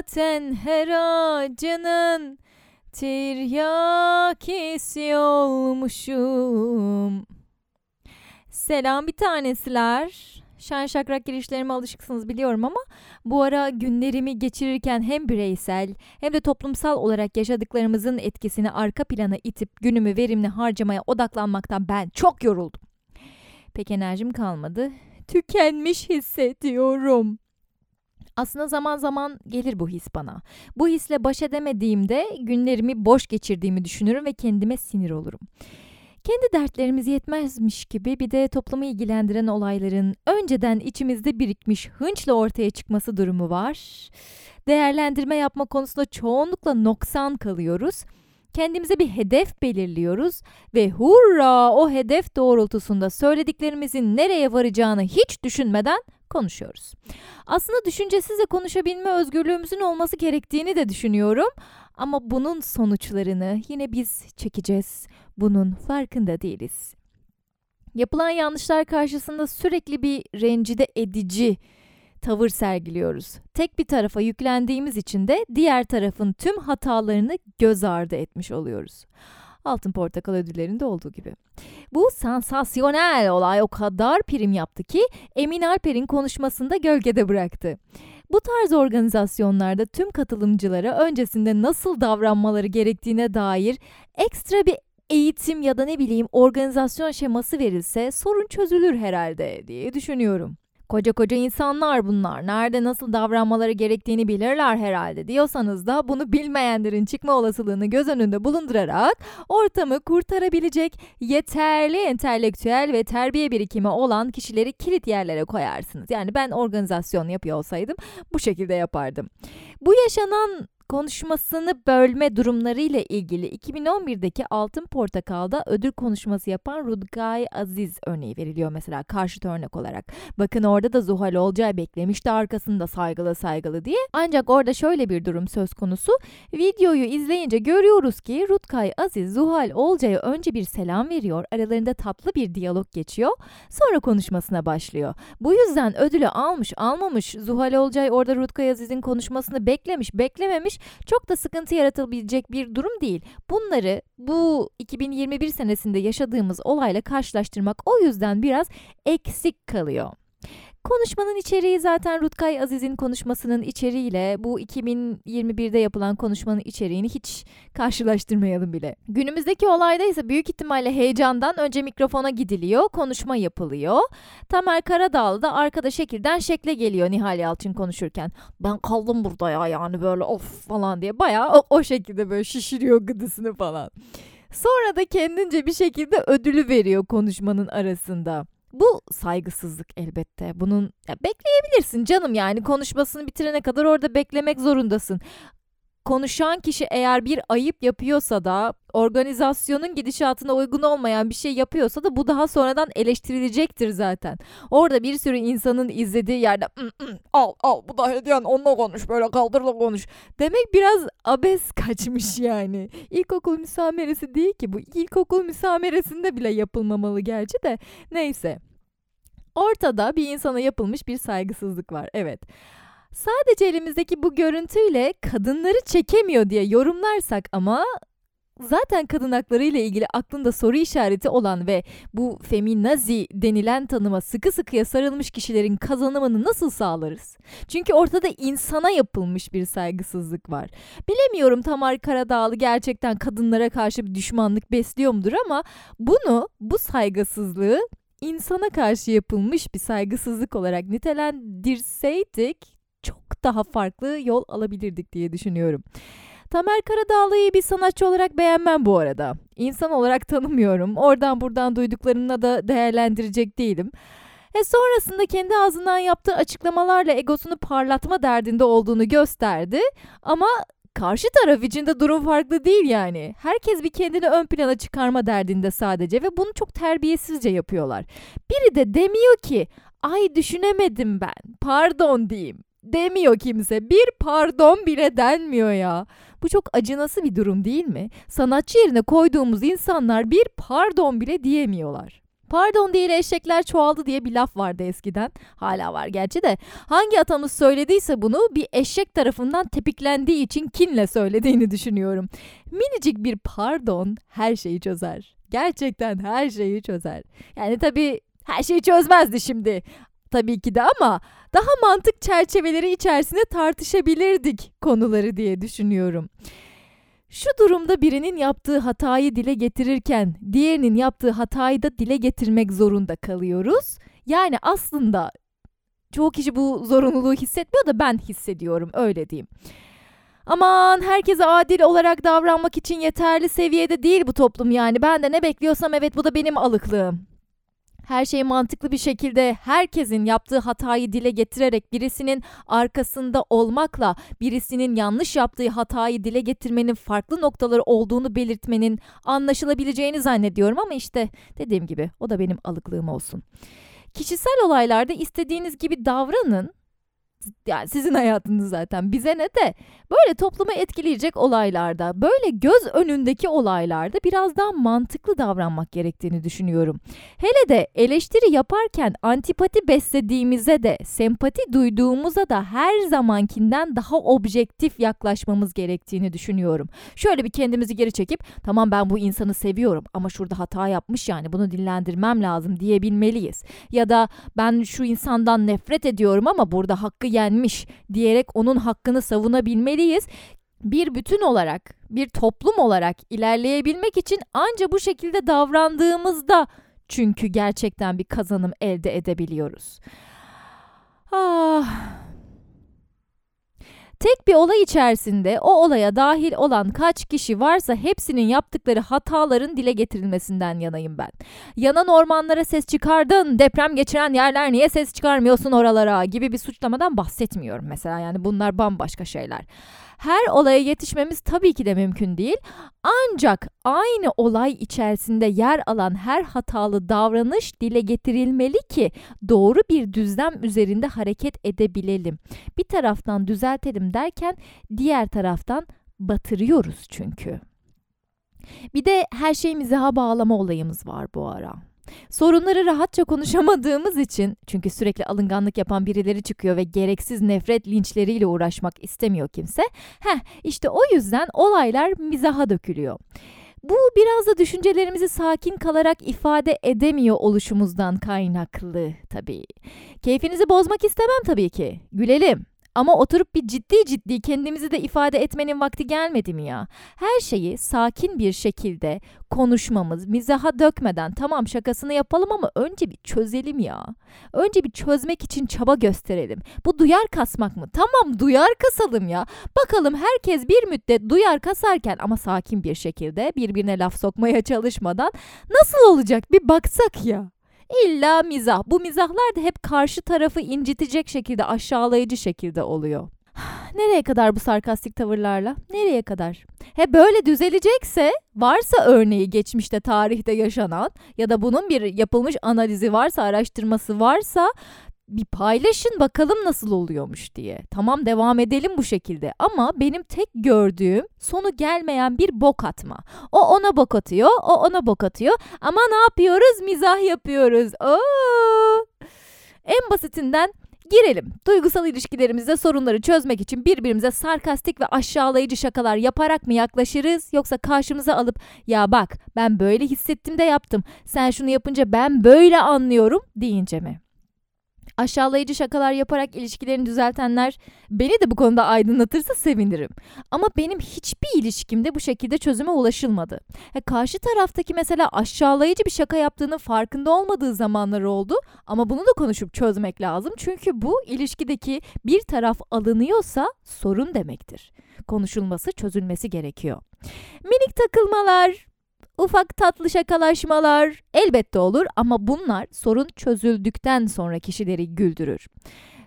Zaten her acının tiryakisi olmuşum. Selam bir tanesiler. Şen şakrak girişlerime alışıksınız biliyorum ama bu ara günlerimi geçirirken hem bireysel hem de toplumsal olarak yaşadıklarımızın etkisini arka plana itip günümü verimli harcamaya odaklanmaktan ben çok yoruldum. Pek enerjim kalmadı. Tükenmiş hissediyorum. Aslında zaman zaman gelir bu his bana. Bu hisle baş edemediğimde günlerimi boş geçirdiğimi düşünürüm ve kendime sinir olurum. Kendi dertlerimiz yetmezmiş gibi bir de toplumu ilgilendiren olayların önceden içimizde birikmiş hınçla ortaya çıkması durumu var. Değerlendirme yapma konusunda çoğunlukla noksan kalıyoruz. Kendimize bir hedef belirliyoruz ve hurra o hedef doğrultusunda söylediklerimizin nereye varacağını hiç düşünmeden konuşuyoruz. Aslında düşüncesizce konuşabilme özgürlüğümüzün olması gerektiğini de düşünüyorum. Ama bunun sonuçlarını yine biz çekeceğiz. Bunun farkında değiliz. Yapılan yanlışlar karşısında sürekli bir rencide edici tavır sergiliyoruz. Tek bir tarafa yüklendiğimiz için de diğer tarafın tüm hatalarını göz ardı etmiş oluyoruz. Altın Portakal ödüllerinde olduğu gibi. Bu sansasyonel olay o kadar prim yaptı ki Emin Alper'in konuşmasında gölgede bıraktı. Bu tarz organizasyonlarda tüm katılımcılara öncesinde nasıl davranmaları gerektiğine dair ekstra bir eğitim ya da ne bileyim organizasyon şeması verilse sorun çözülür herhalde diye düşünüyorum. Koca koca insanlar bunlar. Nerede nasıl davranmaları gerektiğini bilirler herhalde diyorsanız da bunu bilmeyenlerin çıkma olasılığını göz önünde bulundurarak ortamı kurtarabilecek yeterli entelektüel ve terbiye birikimi olan kişileri kilit yerlere koyarsınız. Yani ben organizasyon yapıyor olsaydım bu şekilde yapardım. Bu yaşanan konuşmasını bölme durumları ile ilgili 2011'deki Altın Portakal'da ödül konuşması yapan Rudgay Aziz örneği veriliyor mesela karşıt örnek olarak. Bakın orada da Zuhal Olcay beklemişti arkasında saygılı saygılı diye. Ancak orada şöyle bir durum söz konusu. Videoyu izleyince görüyoruz ki Rutkay Aziz Zuhal Olcay'a önce bir selam veriyor. Aralarında tatlı bir diyalog geçiyor. Sonra konuşmasına başlıyor. Bu yüzden ödülü almış almamış Zuhal Olcay orada Rutkay Aziz'in konuşmasını beklemiş beklememiş çok da sıkıntı yaratabilecek bir durum değil. Bunları bu 2021 senesinde yaşadığımız olayla karşılaştırmak o yüzden biraz eksik kalıyor. Konuşmanın içeriği zaten Rutkay Aziz'in konuşmasının içeriğiyle bu 2021'de yapılan konuşmanın içeriğini hiç karşılaştırmayalım bile. Günümüzdeki olayda ise büyük ihtimalle heyecandan önce mikrofona gidiliyor, konuşma yapılıyor. Tamer Karadağlı da arkada şekilden şekle geliyor Nihal Yalçın konuşurken. Ben kaldım burada ya yani böyle of falan diye bayağı o, o şekilde böyle şişiriyor gıdısını falan. Sonra da kendince bir şekilde ödülü veriyor konuşmanın arasında. Bu saygısızlık elbette. Bunun ya bekleyebilirsin canım yani konuşmasını bitirene kadar orada beklemek zorundasın. Konuşan kişi eğer bir ayıp yapıyorsa da organizasyonun gidişatına uygun olmayan bir şey yapıyorsa da bu daha sonradan eleştirilecektir zaten. Orada bir sürü insanın izlediği yerde al al bu da hediyen onunla konuş böyle kaldırla konuş demek biraz abes kaçmış yani. İlkokul müsameresi değil ki bu ilkokul müsameresinde bile yapılmamalı gerçi de neyse. Ortada bir insana yapılmış bir saygısızlık var evet. Sadece elimizdeki bu görüntüyle kadınları çekemiyor diye yorumlarsak ama zaten kadın hakları ile ilgili aklında soru işareti olan ve bu feminazi denilen tanıma sıkı sıkıya sarılmış kişilerin kazanımını nasıl sağlarız? Çünkü ortada insana yapılmış bir saygısızlık var. Bilemiyorum Tamar Karadağlı gerçekten kadınlara karşı bir düşmanlık besliyor mudur ama bunu, bu saygısızlığı insana karşı yapılmış bir saygısızlık olarak nitelendirseydik daha farklı yol alabilirdik diye düşünüyorum. Tamer Karadağlı'yı bir sanatçı olarak beğenmem bu arada. İnsan olarak tanımıyorum. Oradan buradan duyduklarımla da değerlendirecek değilim. E sonrasında kendi ağzından yaptığı açıklamalarla egosunu parlatma derdinde olduğunu gösterdi. Ama karşı taraf için de durum farklı değil yani. Herkes bir kendini ön plana çıkarma derdinde sadece ve bunu çok terbiyesizce yapıyorlar. Biri de demiyor ki ay düşünemedim ben pardon diyeyim demiyor kimse. Bir pardon bile denmiyor ya. Bu çok acınası bir durum değil mi? Sanatçı yerine koyduğumuz insanlar bir pardon bile diyemiyorlar. Pardon değil eşekler çoğaldı diye bir laf vardı eskiden. Hala var gerçi de. Hangi atamız söylediyse bunu bir eşek tarafından tepiklendiği için kinle söylediğini düşünüyorum. Minicik bir pardon her şeyi çözer. Gerçekten her şeyi çözer. Yani tabii her şeyi çözmezdi şimdi. Tabii ki de ama daha mantık çerçeveleri içerisinde tartışabilirdik konuları diye düşünüyorum. Şu durumda birinin yaptığı hatayı dile getirirken diğerinin yaptığı hatayı da dile getirmek zorunda kalıyoruz. Yani aslında çoğu kişi bu zorunluluğu hissetmiyor da ben hissediyorum öyle diyeyim. Aman herkese adil olarak davranmak için yeterli seviyede değil bu toplum yani. Ben de ne bekliyorsam evet bu da benim alıklığım her şeyi mantıklı bir şekilde herkesin yaptığı hatayı dile getirerek birisinin arkasında olmakla birisinin yanlış yaptığı hatayı dile getirmenin farklı noktaları olduğunu belirtmenin anlaşılabileceğini zannediyorum ama işte dediğim gibi o da benim alıklığım olsun. Kişisel olaylarda istediğiniz gibi davranın yani sizin hayatınız zaten bize ne de böyle toplumu etkileyecek olaylarda böyle göz önündeki olaylarda biraz daha mantıklı davranmak gerektiğini düşünüyorum. Hele de eleştiri yaparken antipati beslediğimize de sempati duyduğumuza da her zamankinden daha objektif yaklaşmamız gerektiğini düşünüyorum. Şöyle bir kendimizi geri çekip tamam ben bu insanı seviyorum ama şurada hata yapmış yani bunu dinlendirmem lazım diyebilmeliyiz. Ya da ben şu insandan nefret ediyorum ama burada hakkı yenmiş diyerek onun hakkını savunabilmeliyiz. Bir bütün olarak, bir toplum olarak ilerleyebilmek için anca bu şekilde davrandığımızda çünkü gerçekten bir kazanım elde edebiliyoruz. Ah, Tek bir olay içerisinde o olaya dahil olan kaç kişi varsa hepsinin yaptıkları hataların dile getirilmesinden yanayım ben. Yanan ormanlara ses çıkardın, deprem geçiren yerler niye ses çıkarmıyorsun oralara gibi bir suçlamadan bahsetmiyorum mesela yani bunlar bambaşka şeyler her olaya yetişmemiz tabii ki de mümkün değil. Ancak aynı olay içerisinde yer alan her hatalı davranış dile getirilmeli ki doğru bir düzlem üzerinde hareket edebilelim. Bir taraftan düzeltelim derken diğer taraftan batırıyoruz çünkü. Bir de her şeyi mizaha bağlama olayımız var bu ara. Sorunları rahatça konuşamadığımız için çünkü sürekli alınganlık yapan birileri çıkıyor ve gereksiz nefret linçleriyle uğraşmak istemiyor kimse. Heh işte o yüzden olaylar mizaha dökülüyor. Bu biraz da düşüncelerimizi sakin kalarak ifade edemiyor oluşumuzdan kaynaklı tabii. Keyfinizi bozmak istemem tabii ki. Gülelim. Ama oturup bir ciddi ciddi kendimizi de ifade etmenin vakti gelmedi mi ya? Her şeyi sakin bir şekilde konuşmamız, mizaha dökmeden tamam şakasını yapalım ama önce bir çözelim ya. Önce bir çözmek için çaba gösterelim. Bu duyar kasmak mı? Tamam duyar kasalım ya. Bakalım herkes bir müddet duyar kasarken ama sakin bir şekilde birbirine laf sokmaya çalışmadan nasıl olacak bir baksak ya. İlla mizah. Bu mizahlar da hep karşı tarafı incitecek şekilde, aşağılayıcı şekilde oluyor. Nereye kadar bu sarkastik tavırlarla? Nereye kadar? He böyle düzelecekse, varsa örneği geçmişte tarihte yaşanan ya da bunun bir yapılmış analizi varsa, araştırması varsa bir paylaşın bakalım nasıl oluyormuş diye. Tamam devam edelim bu şekilde ama benim tek gördüğüm sonu gelmeyen bir bok atma. O ona bok atıyor, o ona bok atıyor ama ne yapıyoruz? Mizah yapıyoruz. Oo! En basitinden girelim. Duygusal ilişkilerimizde sorunları çözmek için birbirimize sarkastik ve aşağılayıcı şakalar yaparak mı yaklaşırız yoksa karşımıza alıp ya bak ben böyle hissettim de yaptım. Sen şunu yapınca ben böyle anlıyorum deyince mi? Aşağılayıcı şakalar yaparak ilişkilerini düzeltenler beni de bu konuda aydınlatırsa sevinirim. Ama benim hiçbir ilişkimde bu şekilde çözüme ulaşılmadı. Ya karşı taraftaki mesela aşağılayıcı bir şaka yaptığının farkında olmadığı zamanlar oldu ama bunu da konuşup çözmek lazım. Çünkü bu ilişkideki bir taraf alınıyorsa sorun demektir. Konuşulması, çözülmesi gerekiyor. Minik takılmalar, Ufak tatlı şakalaşmalar elbette olur ama bunlar sorun çözüldükten sonra kişileri güldürür.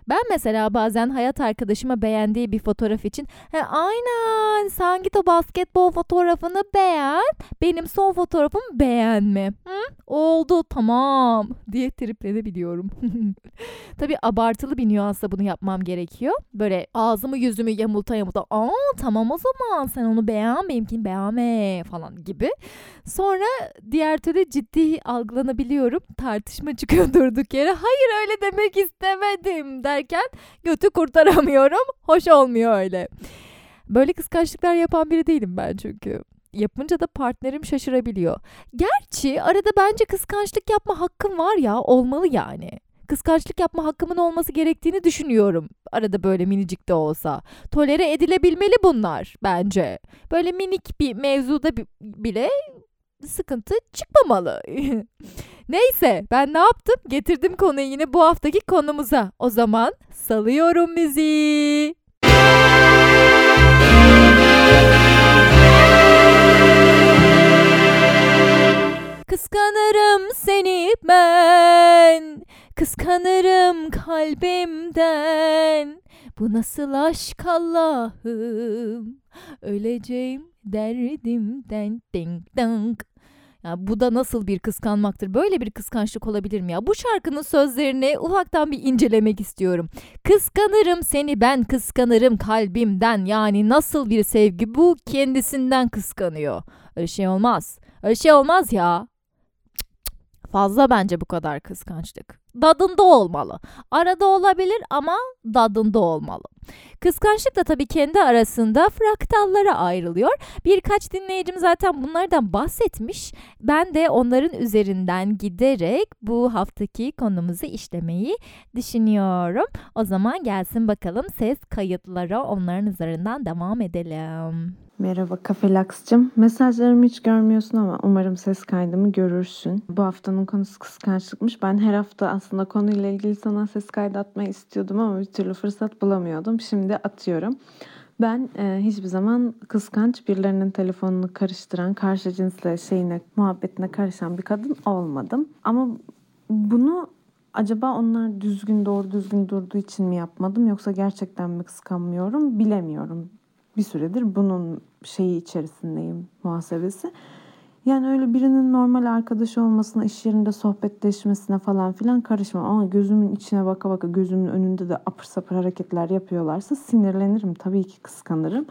Ben mesela bazen hayat arkadaşıma beğendiği bir fotoğraf için He, aynen sen git o basketbol fotoğrafını beğen benim son fotoğrafımı beğenme. Hı? Oldu tamam diye triplenebiliyorum. Tabii abartılı bir nüansla bunu yapmam gerekiyor. Böyle ağzımı yüzümü yamulta yamulta aa tamam o zaman sen onu beğen benimkini beğenme falan gibi. Sonra diğer türlü ciddi algılanabiliyorum. Tartışma çıkıyor durduk yere. Hayır öyle demek istemedim derken götü kurtaramıyorum. Hoş olmuyor öyle. Böyle kıskançlıklar yapan biri değilim ben çünkü. Yapınca da partnerim şaşırabiliyor. Gerçi arada bence kıskançlık yapma hakkım var ya olmalı yani. Kıskançlık yapma hakkımın olması gerektiğini düşünüyorum. Arada böyle minicik de olsa. Tolere edilebilmeli bunlar bence. Böyle minik bir mevzuda bile sıkıntı çıkmamalı. Neyse ben ne yaptım? Getirdim konuyu yine bu haftaki konumuza. O zaman salıyorum müziği. Kıskanırım seni ben Kıskanırım kalbimden Bu nasıl aşk Allah'ım Öleceğim derdimden ding dong ya bu da nasıl bir kıskanmaktır? Böyle bir kıskançlık olabilir mi ya? Bu şarkının sözlerini ufaktan bir incelemek istiyorum. Kıskanırım seni ben kıskanırım kalbimden. Yani nasıl bir sevgi bu kendisinden kıskanıyor. Öyle şey olmaz. Öyle şey olmaz ya. Fazla bence bu kadar kıskançlık. Dadında olmalı. Arada olabilir ama dadında olmalı. Kıskançlık da tabii kendi arasında fraktallara ayrılıyor. Birkaç dinleyicim zaten bunlardan bahsetmiş. Ben de onların üzerinden giderek bu haftaki konumuzu işlemeyi düşünüyorum. O zaman gelsin bakalım ses kayıtları onların üzerinden devam edelim. Merhaba Kafelaks'cığım. Mesajlarımı hiç görmüyorsun ama umarım ses kaydımı görürsün. Bu haftanın konusu kıskançlıkmış. Ben her hafta aslında konuyla ilgili sana ses kaydı atmayı istiyordum ama bir türlü fırsat bulamıyordum. Şimdi atıyorum. Ben e, hiçbir zaman kıskanç birilerinin telefonunu karıştıran, karşı cinsle şeyine, muhabbetine karışan bir kadın olmadım. Ama bunu acaba onlar düzgün, doğru düzgün durduğu için mi yapmadım yoksa gerçekten mi kıskanmıyorum bilemiyorum bir süredir bunun şeyi içerisindeyim muhasebesi. Yani öyle birinin normal arkadaş olmasına, iş yerinde sohbetleşmesine falan filan karışmam. Ama gözümün içine baka baka gözümün önünde de apır sapır hareketler yapıyorlarsa sinirlenirim. Tabii ki kıskanırım.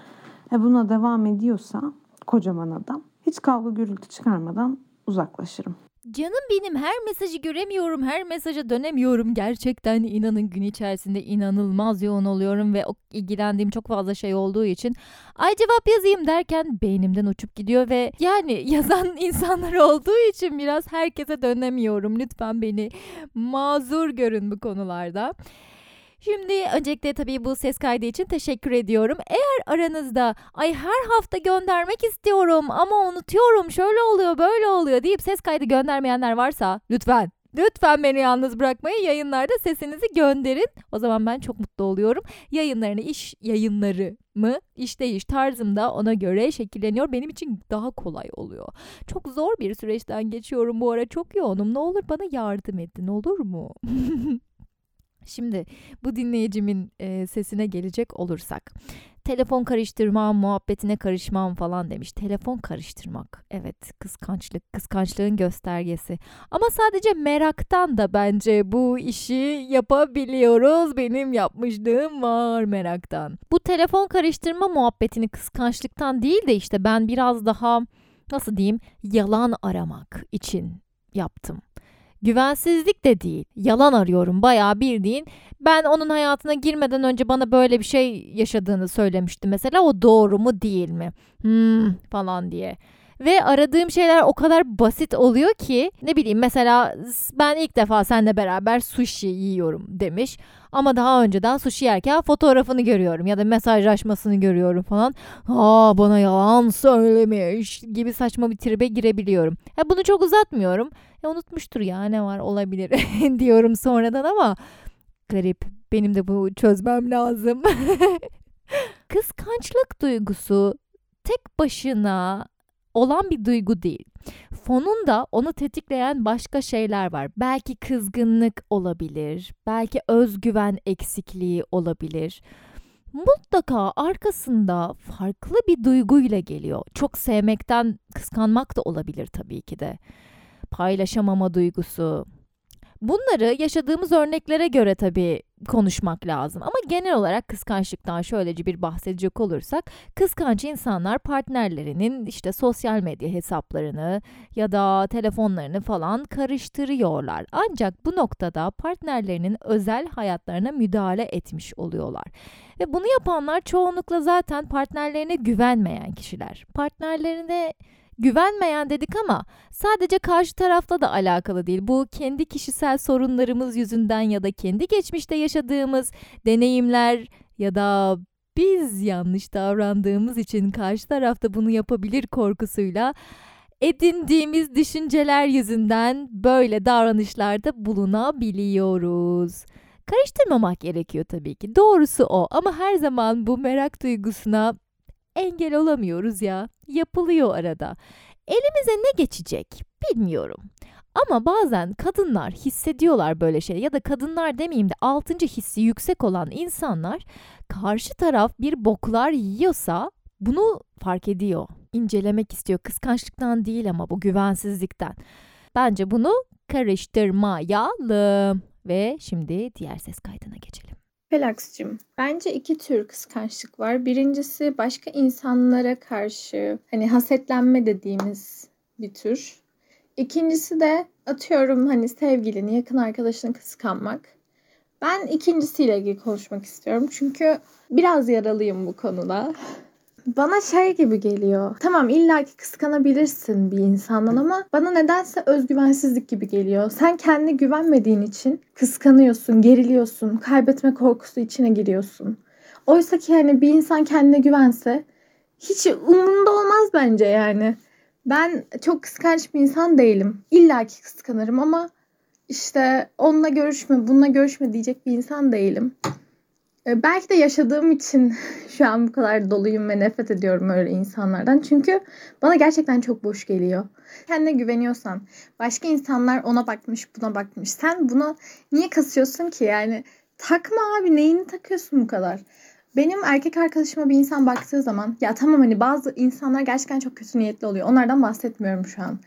E buna devam ediyorsa kocaman adam hiç kavga gürültü çıkarmadan uzaklaşırım. Canım benim her mesajı göremiyorum, her mesaja dönemiyorum. Gerçekten inanın gün içerisinde inanılmaz yoğun oluyorum ve o ilgilendiğim çok fazla şey olduğu için ay cevap yazayım derken beynimden uçup gidiyor ve yani yazan insanlar olduğu için biraz herkese dönemiyorum. Lütfen beni mazur görün bu konularda. Şimdi öncelikle tabii bu ses kaydı için teşekkür ediyorum. Eğer aranızda ay her hafta göndermek istiyorum ama unutuyorum şöyle oluyor böyle oluyor deyip ses kaydı göndermeyenler varsa lütfen Lütfen beni yalnız bırakmayın. Yayınlarda sesinizi gönderin. O zaman ben çok mutlu oluyorum. Yayınlarını, iş yayınları mı, iş tarzım da ona göre şekilleniyor. Benim için daha kolay oluyor. Çok zor bir süreçten geçiyorum bu ara. Çok yoğunum. Ne olur bana yardım edin olur mu? Şimdi bu dinleyicimin e, sesine gelecek olursak. Telefon karıştırmam, muhabbetine karışmam falan demiş. Telefon karıştırmak. Evet, kıskançlık, kıskançlığın göstergesi. Ama sadece meraktan da bence bu işi yapabiliyoruz. Benim yapmışlığım var meraktan. Bu telefon karıştırma muhabbetini kıskançlıktan değil de işte ben biraz daha nasıl diyeyim yalan aramak için yaptım. Güvensizlik de değil. Yalan arıyorum bayağı bildiğin. Ben onun hayatına girmeden önce bana böyle bir şey yaşadığını söylemişti mesela. O doğru mu değil mi? Hmm falan diye. Ve aradığım şeyler o kadar basit oluyor ki ne bileyim mesela ben ilk defa seninle beraber sushi yiyorum demiş. Ama daha önceden sushi yerken fotoğrafını görüyorum ya da mesajlaşmasını görüyorum falan. Aa bana yalan söylemiş gibi saçma bir tribe girebiliyorum. Ya bunu çok uzatmıyorum. Ya unutmuştur ya ne var olabilir diyorum sonradan ama garip. Benim de bu çözmem lazım. Kıskançlık duygusu tek başına olan bir duygu değil. Fonunda onu tetikleyen başka şeyler var. Belki kızgınlık olabilir, belki özgüven eksikliği olabilir. Mutlaka arkasında farklı bir duyguyla geliyor. Çok sevmekten kıskanmak da olabilir tabii ki de. Paylaşamama duygusu, Bunları yaşadığımız örneklere göre tabii konuşmak lazım. Ama genel olarak kıskançlıktan şöylece bir bahsedecek olursak, kıskanç insanlar partnerlerinin işte sosyal medya hesaplarını ya da telefonlarını falan karıştırıyorlar. Ancak bu noktada partnerlerinin özel hayatlarına müdahale etmiş oluyorlar. Ve bunu yapanlar çoğunlukla zaten partnerlerine güvenmeyen kişiler. Partnerlerine güvenmeyen dedik ama sadece karşı tarafla da alakalı değil. Bu kendi kişisel sorunlarımız yüzünden ya da kendi geçmişte yaşadığımız deneyimler ya da biz yanlış davrandığımız için karşı tarafta bunu yapabilir korkusuyla edindiğimiz düşünceler yüzünden böyle davranışlarda bulunabiliyoruz. Karıştırmamak gerekiyor tabii ki. Doğrusu o ama her zaman bu merak duygusuna engel olamıyoruz ya. Yapılıyor arada. Elimize ne geçecek bilmiyorum. Ama bazen kadınlar hissediyorlar böyle şey ya da kadınlar demeyeyim de altıncı hissi yüksek olan insanlar karşı taraf bir boklar yiyorsa bunu fark ediyor. İncelemek istiyor. Kıskançlıktan değil ama bu güvensizlikten. Bence bunu karıştırmayalım. Ve şimdi diğer ses kaydına geçelim. Felaks'cığım, bence iki tür kıskançlık var. Birincisi başka insanlara karşı hani hasetlenme dediğimiz bir tür. İkincisi de atıyorum hani sevgilini, yakın arkadaşını kıskanmak. Ben ikincisiyle ilgili konuşmak istiyorum. Çünkü biraz yaralıyım bu konuda. Bana şey gibi geliyor. Tamam illaki kıskanabilirsin bir insandan ama bana nedense özgüvensizlik gibi geliyor. Sen kendine güvenmediğin için kıskanıyorsun, geriliyorsun, kaybetme korkusu içine giriyorsun. Oysa ki hani bir insan kendine güvense hiç umurunda olmaz bence yani. Ben çok kıskanç bir insan değilim. İlla ki kıskanırım ama işte onunla görüşme, bununla görüşme diyecek bir insan değilim. Ee, belki de yaşadığım için şu an bu kadar doluyum ve nefret ediyorum öyle insanlardan. Çünkü bana gerçekten çok boş geliyor. Kendine güveniyorsan, başka insanlar ona bakmış, buna bakmış. Sen buna niye kasıyorsun ki? Yani takma abi neyini takıyorsun bu kadar? Benim erkek arkadaşıma bir insan baktığı zaman ya tamam hani bazı insanlar gerçekten çok kötü niyetli oluyor. Onlardan bahsetmiyorum şu an.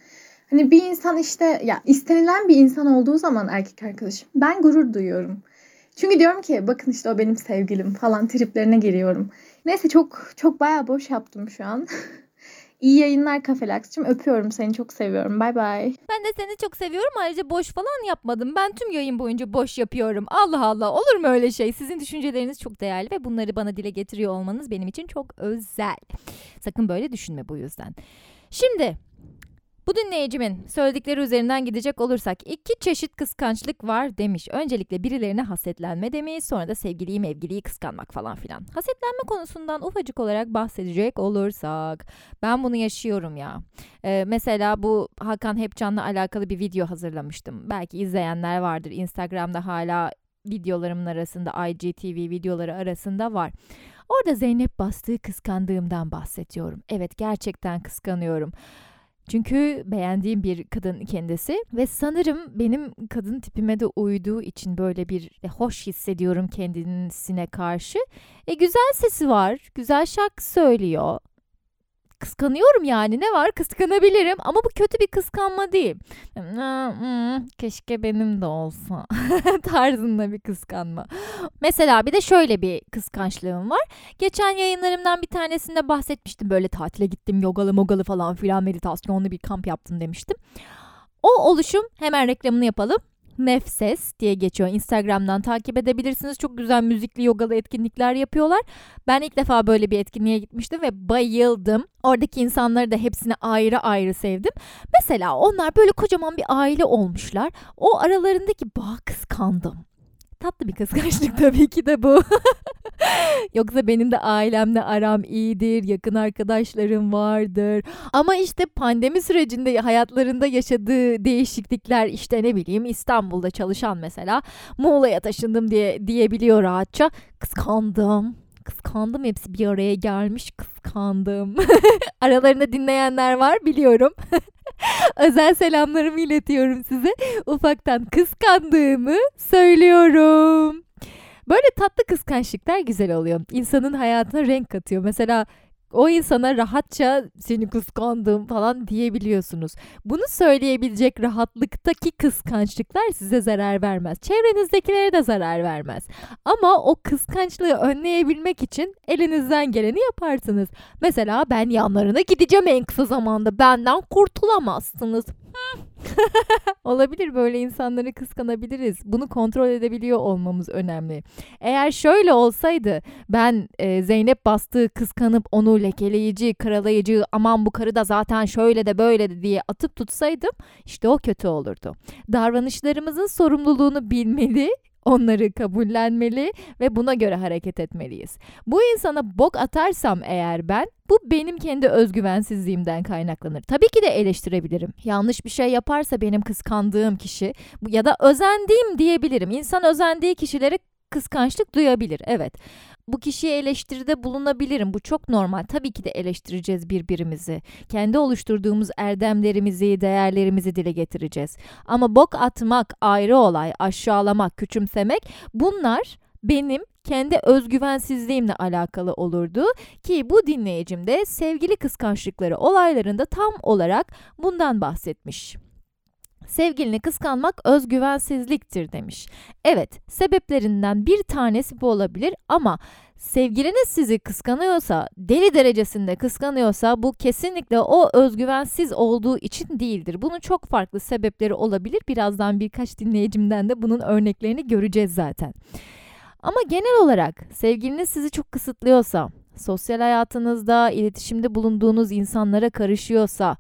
Hani bir insan işte ya istenilen bir insan olduğu zaman erkek arkadaşım ben gurur duyuyorum. Çünkü diyorum ki bakın işte o benim sevgilim falan triplerine giriyorum. Neyse çok çok bayağı boş yaptım şu an. İyi yayınlar Kafelaks'cığım. Öpüyorum seni çok seviyorum. Bay bay. Ben de seni çok seviyorum. Ayrıca boş falan yapmadım. Ben tüm yayın boyunca boş yapıyorum. Allah Allah olur mu öyle şey? Sizin düşünceleriniz çok değerli ve bunları bana dile getiriyor olmanız benim için çok özel. Sakın böyle düşünme bu yüzden. Şimdi bu dinleyicimin söyledikleri üzerinden gidecek olursak iki çeşit kıskançlık var demiş. Öncelikle birilerine hasetlenme demiş sonra da sevgiliyi mevgiliyi kıskanmak falan filan. Hasetlenme konusundan ufacık olarak bahsedecek olursak ben bunu yaşıyorum ya. Ee, mesela bu Hakan Hepcan'la alakalı bir video hazırlamıştım. Belki izleyenler vardır. Instagram'da hala videolarımın arasında IGTV videoları arasında var. Orada Zeynep bastığı kıskandığımdan bahsediyorum. Evet gerçekten kıskanıyorum. Çünkü beğendiğim bir kadın kendisi ve sanırım benim kadın tipime de uyduğu için böyle bir e, hoş hissediyorum kendisine karşı. E güzel sesi var, güzel şarkı söylüyor kıskanıyorum yani ne var kıskanabilirim ama bu kötü bir kıskanma değil. Keşke benim de olsa tarzında bir kıskanma. Mesela bir de şöyle bir kıskançlığım var. Geçen yayınlarımdan bir tanesinde bahsetmiştim böyle tatile gittim yogalı mogalı falan filan meditasyonlu bir kamp yaptım demiştim. O oluşum hemen reklamını yapalım. Nefses diye geçiyor. Instagram'dan takip edebilirsiniz. Çok güzel müzikli yogalı etkinlikler yapıyorlar. Ben ilk defa böyle bir etkinliğe gitmiştim ve bayıldım. Oradaki insanları da hepsini ayrı ayrı sevdim. Mesela onlar böyle kocaman bir aile olmuşlar. O aralarındaki bağ kıskandım. Tatlı bir kıskançlık tabii ki de bu. Yoksa benim de ailemle aram iyidir, yakın arkadaşlarım vardır. Ama işte pandemi sürecinde hayatlarında yaşadığı değişiklikler işte ne bileyim İstanbul'da çalışan mesela Muğla'ya taşındım diye diyebiliyor rahatça. Kıskandım. Kıskandım hepsi bir araya gelmiş. Kıskandım. Aralarında dinleyenler var biliyorum. Özel selamlarımı iletiyorum size. Ufaktan kıskandığımı söylüyorum. Böyle tatlı kıskançlıklar güzel oluyor. İnsanın hayatına renk katıyor. Mesela o insana rahatça seni kıskandım falan diyebiliyorsunuz. Bunu söyleyebilecek rahatlıktaki kıskançlıklar size zarar vermez. Çevrenizdekilere de zarar vermez. Ama o kıskançlığı önleyebilmek için elinizden geleni yaparsınız. Mesela ben yanlarına gideceğim en kısa zamanda. Benden kurtulamazsınız. Olabilir böyle insanları kıskanabiliriz. Bunu kontrol edebiliyor olmamız önemli. Eğer şöyle olsaydı ben e, Zeynep bastığı kıskanıp onu lekeleyici, karalayıcı aman bu karı da zaten şöyle de böyle de diye atıp tutsaydım işte o kötü olurdu. Davranışlarımızın sorumluluğunu bilmeli onları kabullenmeli ve buna göre hareket etmeliyiz. Bu insana bok atarsam eğer ben bu benim kendi özgüvensizliğimden kaynaklanır. Tabii ki de eleştirebilirim. Yanlış bir şey yaparsa benim kıskandığım kişi ya da özendiğim diyebilirim. İnsan özendiği kişilere kıskançlık duyabilir. Evet. Bu kişiye eleştiride bulunabilirim. Bu çok normal. Tabii ki de eleştireceğiz birbirimizi. Kendi oluşturduğumuz erdemlerimizi, değerlerimizi dile getireceğiz. Ama bok atmak ayrı olay, aşağılamak, küçümsemek bunlar benim kendi özgüvensizliğimle alakalı olurdu ki bu dinleyicim de sevgili kıskançlıkları olaylarında tam olarak bundan bahsetmiş. Sevgilini kıskanmak özgüvensizliktir demiş. Evet, sebeplerinden bir tanesi bu olabilir ama sevgiliniz sizi kıskanıyorsa, deli derecesinde kıskanıyorsa bu kesinlikle o özgüvensiz olduğu için değildir. Bunun çok farklı sebepleri olabilir. Birazdan birkaç dinleyicimden de bunun örneklerini göreceğiz zaten. Ama genel olarak sevgiliniz sizi çok kısıtlıyorsa, sosyal hayatınızda iletişimde bulunduğunuz insanlara karışıyorsa,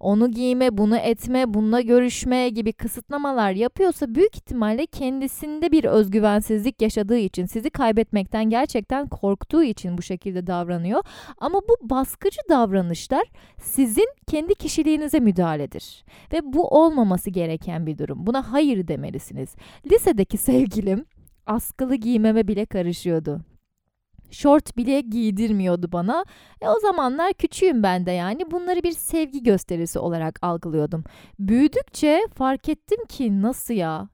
onu giyme, bunu etme, bununla görüşme gibi kısıtlamalar yapıyorsa büyük ihtimalle kendisinde bir özgüvensizlik yaşadığı için, sizi kaybetmekten gerçekten korktuğu için bu şekilde davranıyor. Ama bu baskıcı davranışlar sizin kendi kişiliğinize müdahaledir. Ve bu olmaması gereken bir durum. Buna hayır demelisiniz. Lisedeki sevgilim askılı giymeme bile karışıyordu. Şort bile giydirmiyordu bana. E o zamanlar küçüğüm ben de yani bunları bir sevgi gösterisi olarak algılıyordum. Büyüdükçe fark ettim ki nasıl ya?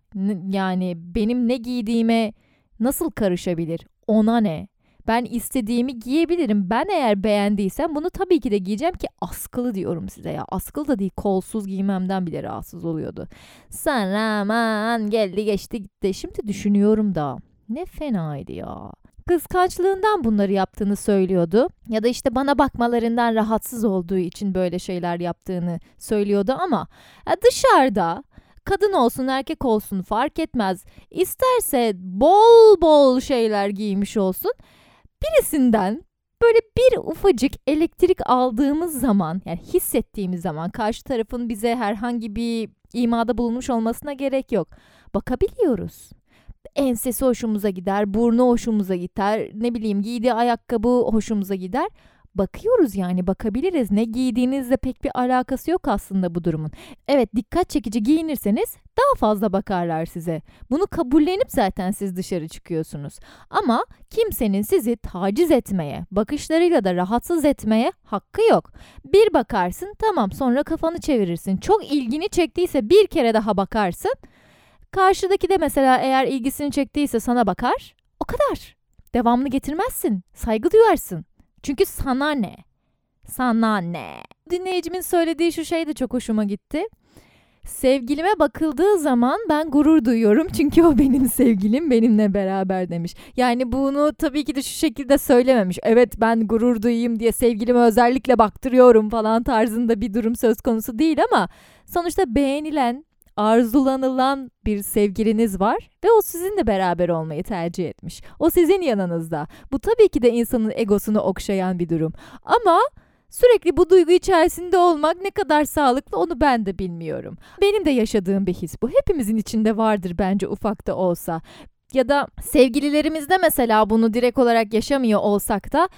Yani benim ne giydiğime nasıl karışabilir? Ona ne? Ben istediğimi giyebilirim. Ben eğer beğendiysem bunu tabii ki de giyeceğim ki askılı diyorum size ya. Askılı da değil kolsuz giymemden bile rahatsız oluyordu. Sen aman geldi geçti gitti. Şimdi düşünüyorum da ne fenaydı ya kıskançlığından bunları yaptığını söylüyordu. Ya da işte bana bakmalarından rahatsız olduğu için böyle şeyler yaptığını söylüyordu ama dışarıda kadın olsun erkek olsun fark etmez. İsterse bol bol şeyler giymiş olsun. Birisinden böyle bir ufacık elektrik aldığımız zaman yani hissettiğimiz zaman karşı tarafın bize herhangi bir imada bulunmuş olmasına gerek yok. Bakabiliyoruz ensesi hoşumuza gider, burnu hoşumuza gider, ne bileyim giydiği ayakkabı hoşumuza gider. Bakıyoruz yani bakabiliriz. Ne giydiğinizle pek bir alakası yok aslında bu durumun. Evet dikkat çekici giyinirseniz daha fazla bakarlar size. Bunu kabullenip zaten siz dışarı çıkıyorsunuz. Ama kimsenin sizi taciz etmeye, bakışlarıyla da rahatsız etmeye hakkı yok. Bir bakarsın tamam sonra kafanı çevirirsin. Çok ilgini çektiyse bir kere daha bakarsın. Karşıdaki de mesela eğer ilgisini çektiyse sana bakar. O kadar. Devamlı getirmezsin. Saygı duyarsın. Çünkü sana ne? Sana ne? Dinleyicimin söylediği şu şey de çok hoşuma gitti. Sevgilime bakıldığı zaman ben gurur duyuyorum çünkü o benim sevgilim benimle beraber demiş. Yani bunu tabii ki de şu şekilde söylememiş. Evet ben gurur duyayım diye sevgilime özellikle baktırıyorum falan tarzında bir durum söz konusu değil ama sonuçta beğenilen, arzulanılan bir sevgiliniz var ve o sizinle beraber olmayı tercih etmiş. O sizin yanınızda. Bu tabii ki de insanın egosunu okşayan bir durum. Ama Sürekli bu duygu içerisinde olmak ne kadar sağlıklı onu ben de bilmiyorum. Benim de yaşadığım bir his bu. Hepimizin içinde vardır bence ufak da olsa. Ya da sevgililerimizde mesela bunu direkt olarak yaşamıyor olsak da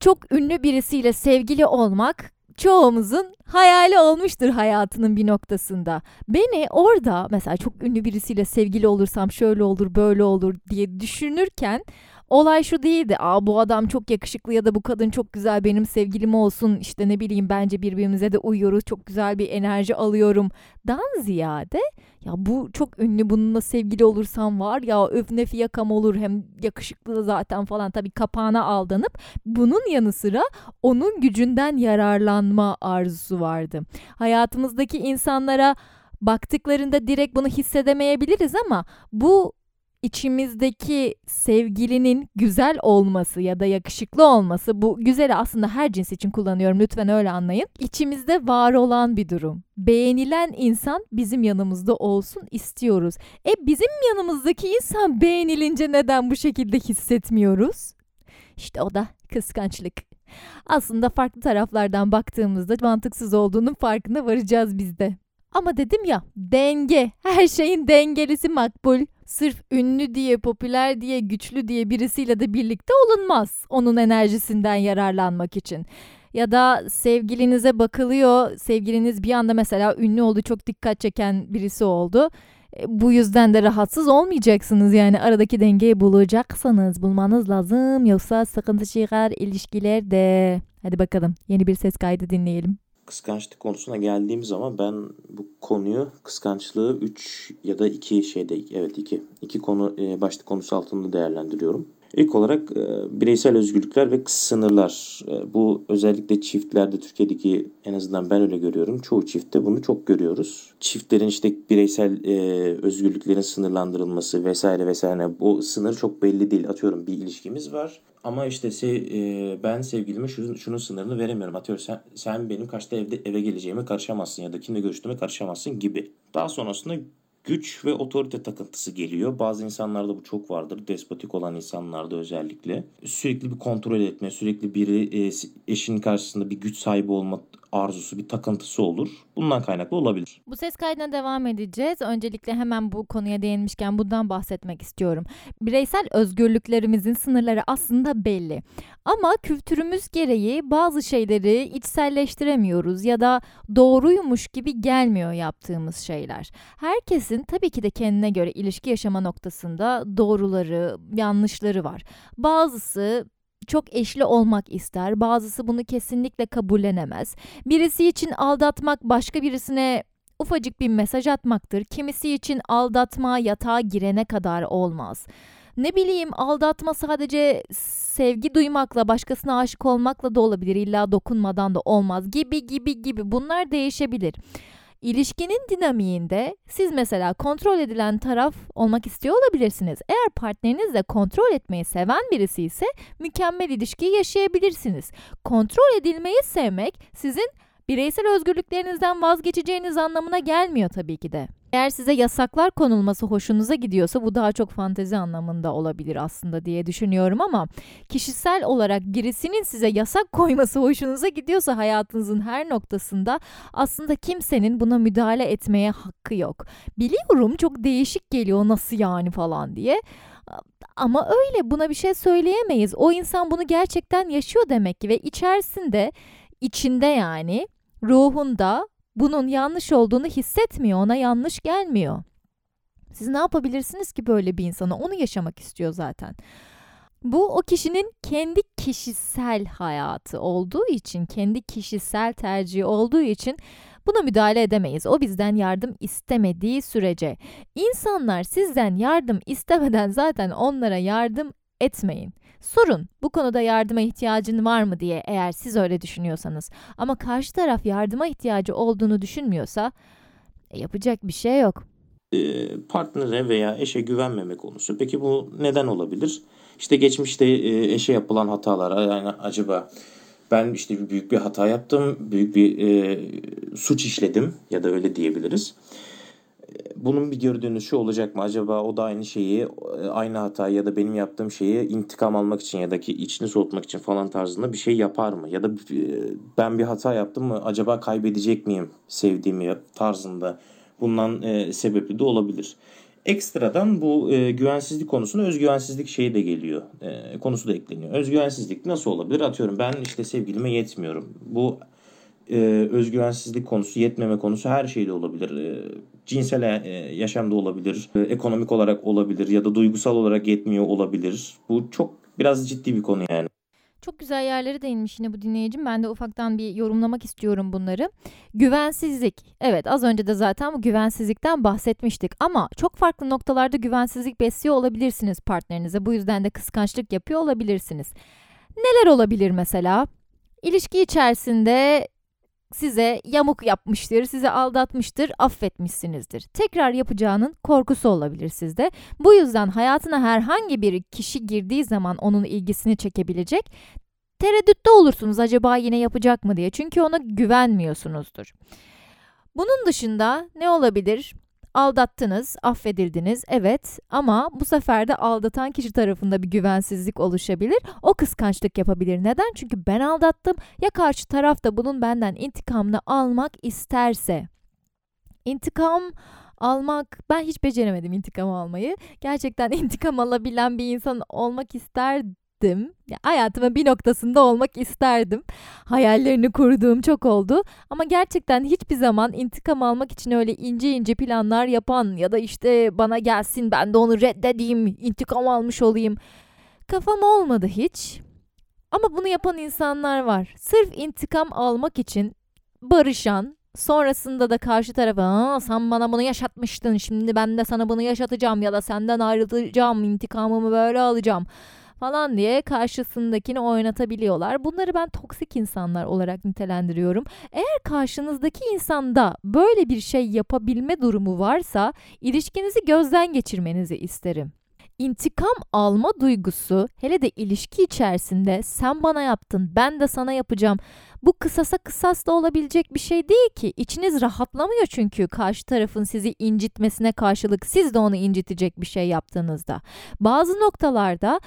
çok ünlü birisiyle sevgili olmak çoğumuzun hayali olmuştur hayatının bir noktasında. Beni orada mesela çok ünlü birisiyle sevgili olursam şöyle olur böyle olur diye düşünürken Olay şu değildi. Aa bu adam çok yakışıklı ya da bu kadın çok güzel benim sevgilim olsun. İşte ne bileyim bence birbirimize de uyuyoruz. Çok güzel bir enerji alıyorum. Dan ziyade ya bu çok ünlü bununla sevgili olursam var ya öf ne fiyakam olur hem yakışıklı da zaten falan tabii kapağına aldanıp bunun yanı sıra onun gücünden yararlanma arzusu vardı. Hayatımızdaki insanlara baktıklarında direkt bunu hissedemeyebiliriz ama bu içimizdeki sevgilinin güzel olması ya da yakışıklı olması bu güzeli aslında her cins için kullanıyorum lütfen öyle anlayın. İçimizde var olan bir durum. Beğenilen insan bizim yanımızda olsun istiyoruz. E bizim yanımızdaki insan beğenilince neden bu şekilde hissetmiyoruz? İşte o da kıskançlık. Aslında farklı taraflardan baktığımızda mantıksız olduğunun farkına varacağız biz de. Ama dedim ya denge. Her şeyin dengelisi makbul. Sırf ünlü diye, popüler diye, güçlü diye birisiyle de birlikte olunmaz. Onun enerjisinden yararlanmak için. Ya da sevgilinize bakılıyor. Sevgiliniz bir anda mesela ünlü oldu, çok dikkat çeken birisi oldu. E, bu yüzden de rahatsız olmayacaksınız yani aradaki dengeyi bulacaksanız bulmanız lazım yoksa sıkıntı çıkar ilişkilerde. Hadi bakalım yeni bir ses kaydı dinleyelim kıskançlık konusuna geldiğim zaman ben bu konuyu kıskançlığı 3 ya da 2 şeyde evet 2 iki konu e, başlık konusu altında değerlendiriyorum. İlk olarak e, bireysel özgürlükler ve sınırlar. E, bu özellikle çiftlerde Türkiye'deki en azından ben öyle görüyorum. Çoğu çiftte bunu çok görüyoruz. Çiftlerin işte bireysel e, özgürlüklerin sınırlandırılması vesaire vesaire. Bu sınır çok belli değil. Atıyorum bir ilişkimiz var. Ama işte se, ben sevgilime şunun, şunun sınırını veremiyorum. Atıyorum sen, sen benim kaçta evde eve geleceğime karışamazsın ya da kimle görüştüğüme karışamazsın gibi. Daha sonrasında güç ve otorite takıntısı geliyor. Bazı insanlarda bu çok vardır. Despotik olan insanlarda özellikle. Sürekli bir kontrol etme, sürekli biri e, eşinin karşısında bir güç sahibi olma arzusu, bir takıntısı olur. Bundan kaynaklı olabilir. Bu ses kaydına devam edeceğiz. Öncelikle hemen bu konuya değinmişken bundan bahsetmek istiyorum. Bireysel özgürlüklerimizin sınırları aslında belli. Ama kültürümüz gereği bazı şeyleri içselleştiremiyoruz ya da doğruymuş gibi gelmiyor yaptığımız şeyler. Herkesin tabii ki de kendine göre ilişki yaşama noktasında doğruları, yanlışları var. Bazısı çok eşli olmak ister. Bazısı bunu kesinlikle kabullenemez. Birisi için aldatmak başka birisine ufacık bir mesaj atmaktır. Kimisi için aldatma yatağa girene kadar olmaz. Ne bileyim aldatma sadece sevgi duymakla, başkasına aşık olmakla da olabilir. İlla dokunmadan da olmaz gibi gibi gibi. Bunlar değişebilir. İlişkinin dinamiğinde siz mesela kontrol edilen taraf olmak istiyor olabilirsiniz. Eğer partneriniz de kontrol etmeyi seven birisi ise mükemmel ilişkiyi yaşayabilirsiniz. Kontrol edilmeyi sevmek sizin bireysel özgürlüklerinizden vazgeçeceğiniz anlamına gelmiyor tabii ki de. Eğer size yasaklar konulması hoşunuza gidiyorsa bu daha çok fantezi anlamında olabilir aslında diye düşünüyorum ama kişisel olarak birisinin size yasak koyması hoşunuza gidiyorsa hayatınızın her noktasında aslında kimsenin buna müdahale etmeye hakkı yok. Biliyorum çok değişik geliyor nasıl yani falan diye. Ama öyle buna bir şey söyleyemeyiz. O insan bunu gerçekten yaşıyor demek ki ve içerisinde içinde yani ruhunda bunun yanlış olduğunu hissetmiyor, ona yanlış gelmiyor. Siz ne yapabilirsiniz ki böyle bir insana? Onu yaşamak istiyor zaten. Bu o kişinin kendi kişisel hayatı olduğu için, kendi kişisel tercihi olduğu için buna müdahale edemeyiz. O bizden yardım istemediği sürece. İnsanlar sizden yardım istemeden zaten onlara yardım etmeyin. Sorun bu konuda yardıma ihtiyacın var mı diye eğer siz öyle düşünüyorsanız. Ama karşı taraf yardıma ihtiyacı olduğunu düşünmüyorsa e, yapacak bir şey yok. Partnere veya eşe güvenmeme konusu. Peki bu neden olabilir? İşte geçmişte eşe yapılan hatalara yani acaba ben işte büyük bir hata yaptım, büyük bir e, suç işledim ya da öyle diyebiliriz bunun bir geri dönüşü olacak mı? Acaba o da aynı şeyi, aynı hatayı ya da benim yaptığım şeyi intikam almak için ya da ki içini soğutmak için falan tarzında bir şey yapar mı? Ya da ben bir hata yaptım mı acaba kaybedecek miyim sevdiğimi tarzında bundan e, sebepli de olabilir. Ekstradan bu e, güvensizlik konusuna özgüvensizlik şeyi de geliyor. E, konusu da ekleniyor. Özgüvensizlik nasıl olabilir? Atıyorum ben işte sevgilime yetmiyorum. Bu e, özgüvensizlik konusu, yetmeme konusu her şeyde olabilir. E, cinsel e, yaşamda olabilir, e, ekonomik olarak olabilir ya da duygusal olarak yetmiyor olabilir. Bu çok biraz ciddi bir konu yani. Çok güzel yerlere değinmiş yine bu dinleyicim. Ben de ufaktan bir yorumlamak istiyorum bunları. Güvensizlik. Evet az önce de zaten bu güvensizlikten bahsetmiştik. Ama çok farklı noktalarda güvensizlik besliyor olabilirsiniz partnerinize. Bu yüzden de kıskançlık yapıyor olabilirsiniz. Neler olabilir mesela? İlişki içerisinde size yamuk yapmıştır, sizi aldatmıştır, affetmişsinizdir. Tekrar yapacağının korkusu olabilir sizde. Bu yüzden hayatına herhangi bir kişi girdiği zaman onun ilgisini çekebilecek tereddütte olursunuz acaba yine yapacak mı diye. Çünkü ona güvenmiyorsunuzdur. Bunun dışında ne olabilir? Aldattınız, affedildiniz, evet ama bu sefer de aldatan kişi tarafında bir güvensizlik oluşabilir. O kıskançlık yapabilir. Neden? Çünkü ben aldattım. Ya karşı taraf da bunun benden intikamını almak isterse. İntikam almak ben hiç beceremedim intikam almayı. Gerçekten intikam alabilen bir insan olmak isterdim isterdim. Ya, hayatımın bir noktasında olmak isterdim. Hayallerini kurduğum çok oldu. Ama gerçekten hiçbir zaman intikam almak için öyle ince ince planlar yapan ya da işte bana gelsin ben de onu reddedeyim, intikam almış olayım. Kafam olmadı hiç. Ama bunu yapan insanlar var. Sırf intikam almak için barışan, sonrasında da karşı tarafa sen bana bunu yaşatmıştın şimdi ben de sana bunu yaşatacağım ya da senden ayrılacağım intikamımı böyle alacağım falan diye karşısındakini oynatabiliyorlar. Bunları ben toksik insanlar olarak nitelendiriyorum. Eğer karşınızdaki insanda böyle bir şey yapabilme durumu varsa ilişkinizi gözden geçirmenizi isterim. İntikam alma duygusu hele de ilişki içerisinde sen bana yaptın ben de sana yapacağım. Bu kısasa kısas da olabilecek bir şey değil ki. İçiniz rahatlamıyor çünkü karşı tarafın sizi incitmesine karşılık siz de onu incitecek bir şey yaptığınızda. Bazı noktalarda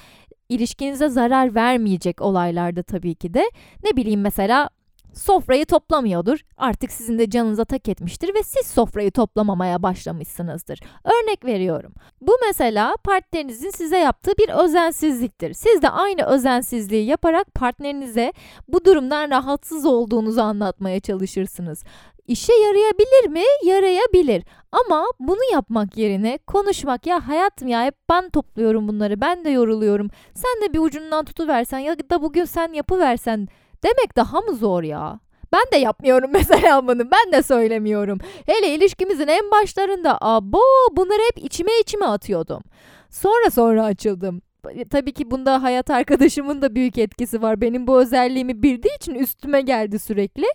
ilişkinize zarar vermeyecek olaylarda tabii ki de ne bileyim mesela sofrayı toplamıyordur. Artık sizin de canınıza tak etmiştir ve siz sofrayı toplamamaya başlamışsınızdır. Örnek veriyorum. Bu mesela partnerinizin size yaptığı bir özensizliktir. Siz de aynı özensizliği yaparak partnerinize bu durumdan rahatsız olduğunuzu anlatmaya çalışırsınız. İşe yarayabilir mi? Yarayabilir. Ama bunu yapmak yerine konuşmak ya hayatım ya hep ben topluyorum bunları ben de yoruluyorum. Sen de bir ucundan tutuversen ya da bugün sen yapıversen demek daha mı zor ya? Ben de yapmıyorum mesela bunu. Ben de söylemiyorum. Hele ilişkimizin en başlarında abo bunları hep içime içime atıyordum. Sonra sonra açıldım. Tabii ki bunda hayat arkadaşımın da büyük etkisi var. Benim bu özelliğimi bildiği için üstüme geldi sürekli.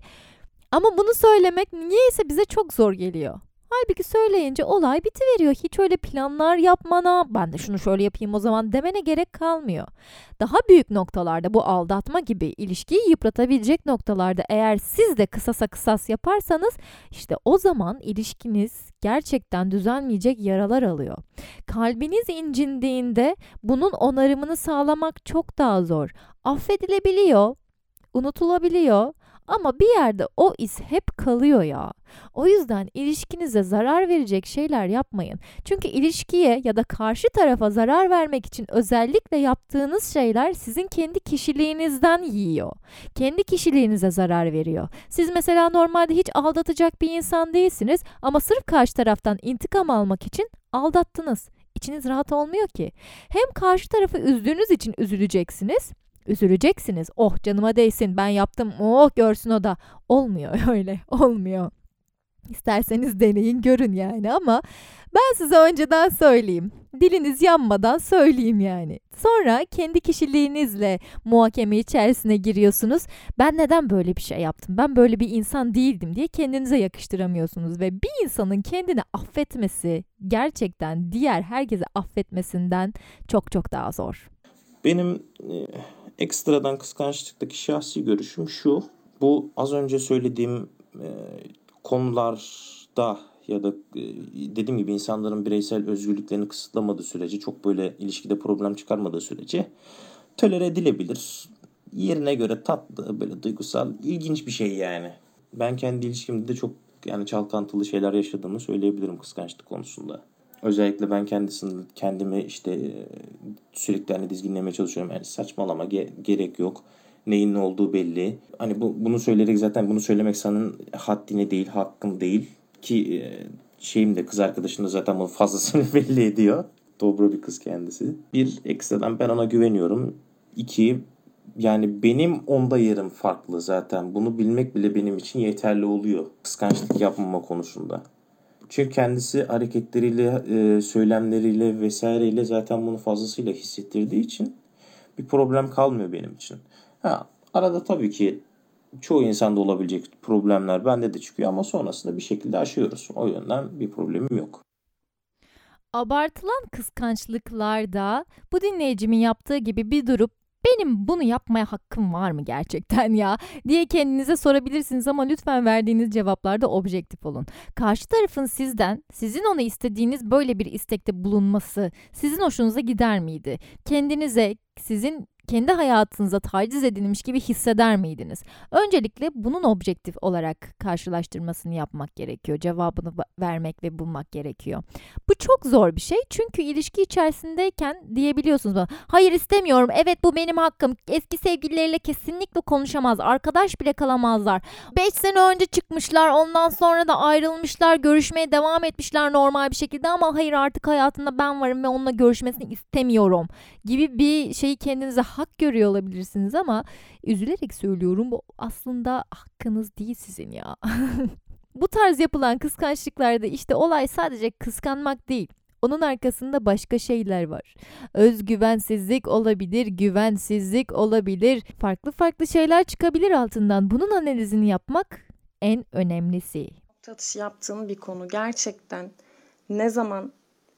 Ama bunu söylemek niyeyse bize çok zor geliyor. Halbuki söyleyince olay bitiveriyor. Hiç öyle planlar yapmana, ben de şunu şöyle yapayım o zaman demene gerek kalmıyor. Daha büyük noktalarda bu aldatma gibi ilişkiyi yıpratabilecek noktalarda eğer siz de kısasa kısas yaparsanız işte o zaman ilişkiniz gerçekten düzelmeyecek yaralar alıyor. Kalbiniz incindiğinde bunun onarımını sağlamak çok daha zor. Affedilebiliyor, unutulabiliyor ama bir yerde o iz hep kalıyor ya. O yüzden ilişkinize zarar verecek şeyler yapmayın. Çünkü ilişkiye ya da karşı tarafa zarar vermek için özellikle yaptığınız şeyler sizin kendi kişiliğinizden yiyor. Kendi kişiliğinize zarar veriyor. Siz mesela normalde hiç aldatacak bir insan değilsiniz ama sırf karşı taraftan intikam almak için aldattınız. İçiniz rahat olmuyor ki. Hem karşı tarafı üzdüğünüz için üzüleceksiniz üzüleceksiniz. Oh canıma değsin ben yaptım oh görsün o da. Olmuyor öyle olmuyor. İsterseniz deneyin görün yani ama ben size önceden söyleyeyim. Diliniz yanmadan söyleyeyim yani. Sonra kendi kişiliğinizle muhakeme içerisine giriyorsunuz. Ben neden böyle bir şey yaptım? Ben böyle bir insan değildim diye kendinize yakıştıramıyorsunuz ve bir insanın kendini affetmesi gerçekten diğer herkese affetmesinden çok çok daha zor. Benim e, ekstradan kıskançlıktaki şahsi görüşüm şu. Bu az önce söylediğim e, konularda ya da e, dediğim gibi insanların bireysel özgürlüklerini kısıtlamadığı sürece çok böyle ilişkide problem çıkarmadığı sürece tolere edilebilir. Yerine göre tatlı, böyle duygusal, ilginç bir şey yani. Ben kendi ilişkimde de çok yani çalkantılı şeyler yaşadığımı söyleyebilirim kıskançlık konusunda. Özellikle ben kendisini kendimi işte e, sürekli hani dizginlemeye çalışıyorum. Yani saçmalama ge- gerek yok. Neyin ne olduğu belli. Hani bu, bunu söyleyerek zaten bunu söylemek senin haddine değil, hakkın değil. Ki e, şeyim de kız arkadaşım da zaten bunu fazlasını belli ediyor. Dobro bir kız kendisi. Bir ekstradan ben ona güveniyorum. İki yani benim onda yerim farklı zaten. Bunu bilmek bile benim için yeterli oluyor. Kıskançlık yapmama konusunda. Çünkü kendisi hareketleriyle, e, söylemleriyle vesaireyle zaten bunu fazlasıyla hissettirdiği için bir problem kalmıyor benim için. Ha, arada tabii ki çoğu insanda olabilecek problemler bende de çıkıyor ama sonrasında bir şekilde aşıyoruz. O yönden bir problemim yok. Abartılan kıskançlıklarda bu dinleyicimin yaptığı gibi bir durup benim bunu yapmaya hakkım var mı gerçekten ya diye kendinize sorabilirsiniz ama lütfen verdiğiniz cevaplarda objektif olun. Karşı tarafın sizden, sizin ona istediğiniz böyle bir istekte bulunması sizin hoşunuza gider miydi? Kendinize, sizin kendi hayatınıza taciz edilmiş gibi hisseder miydiniz? Öncelikle bunun objektif olarak karşılaştırmasını yapmak gerekiyor. Cevabını vermek ve bulmak gerekiyor. Bu çok zor bir şey çünkü ilişki içerisindeyken diyebiliyorsunuz bana hayır istemiyorum evet bu benim hakkım eski sevgilileriyle kesinlikle konuşamaz arkadaş bile kalamazlar 5 sene önce çıkmışlar ondan sonra da ayrılmışlar görüşmeye devam etmişler normal bir şekilde ama hayır artık hayatında ben varım ve onunla görüşmesini istemiyorum gibi bir şeyi kendinize hak görüyor olabilirsiniz ama üzülerek söylüyorum bu aslında hakkınız değil sizin ya. bu tarz yapılan kıskançlıklarda işte olay sadece kıskanmak değil. Onun arkasında başka şeyler var. Özgüvensizlik olabilir, güvensizlik olabilir. Farklı farklı şeyler çıkabilir altından. Bunun analizini yapmak en önemlisi. Nokta yaptığın bir konu gerçekten ne zaman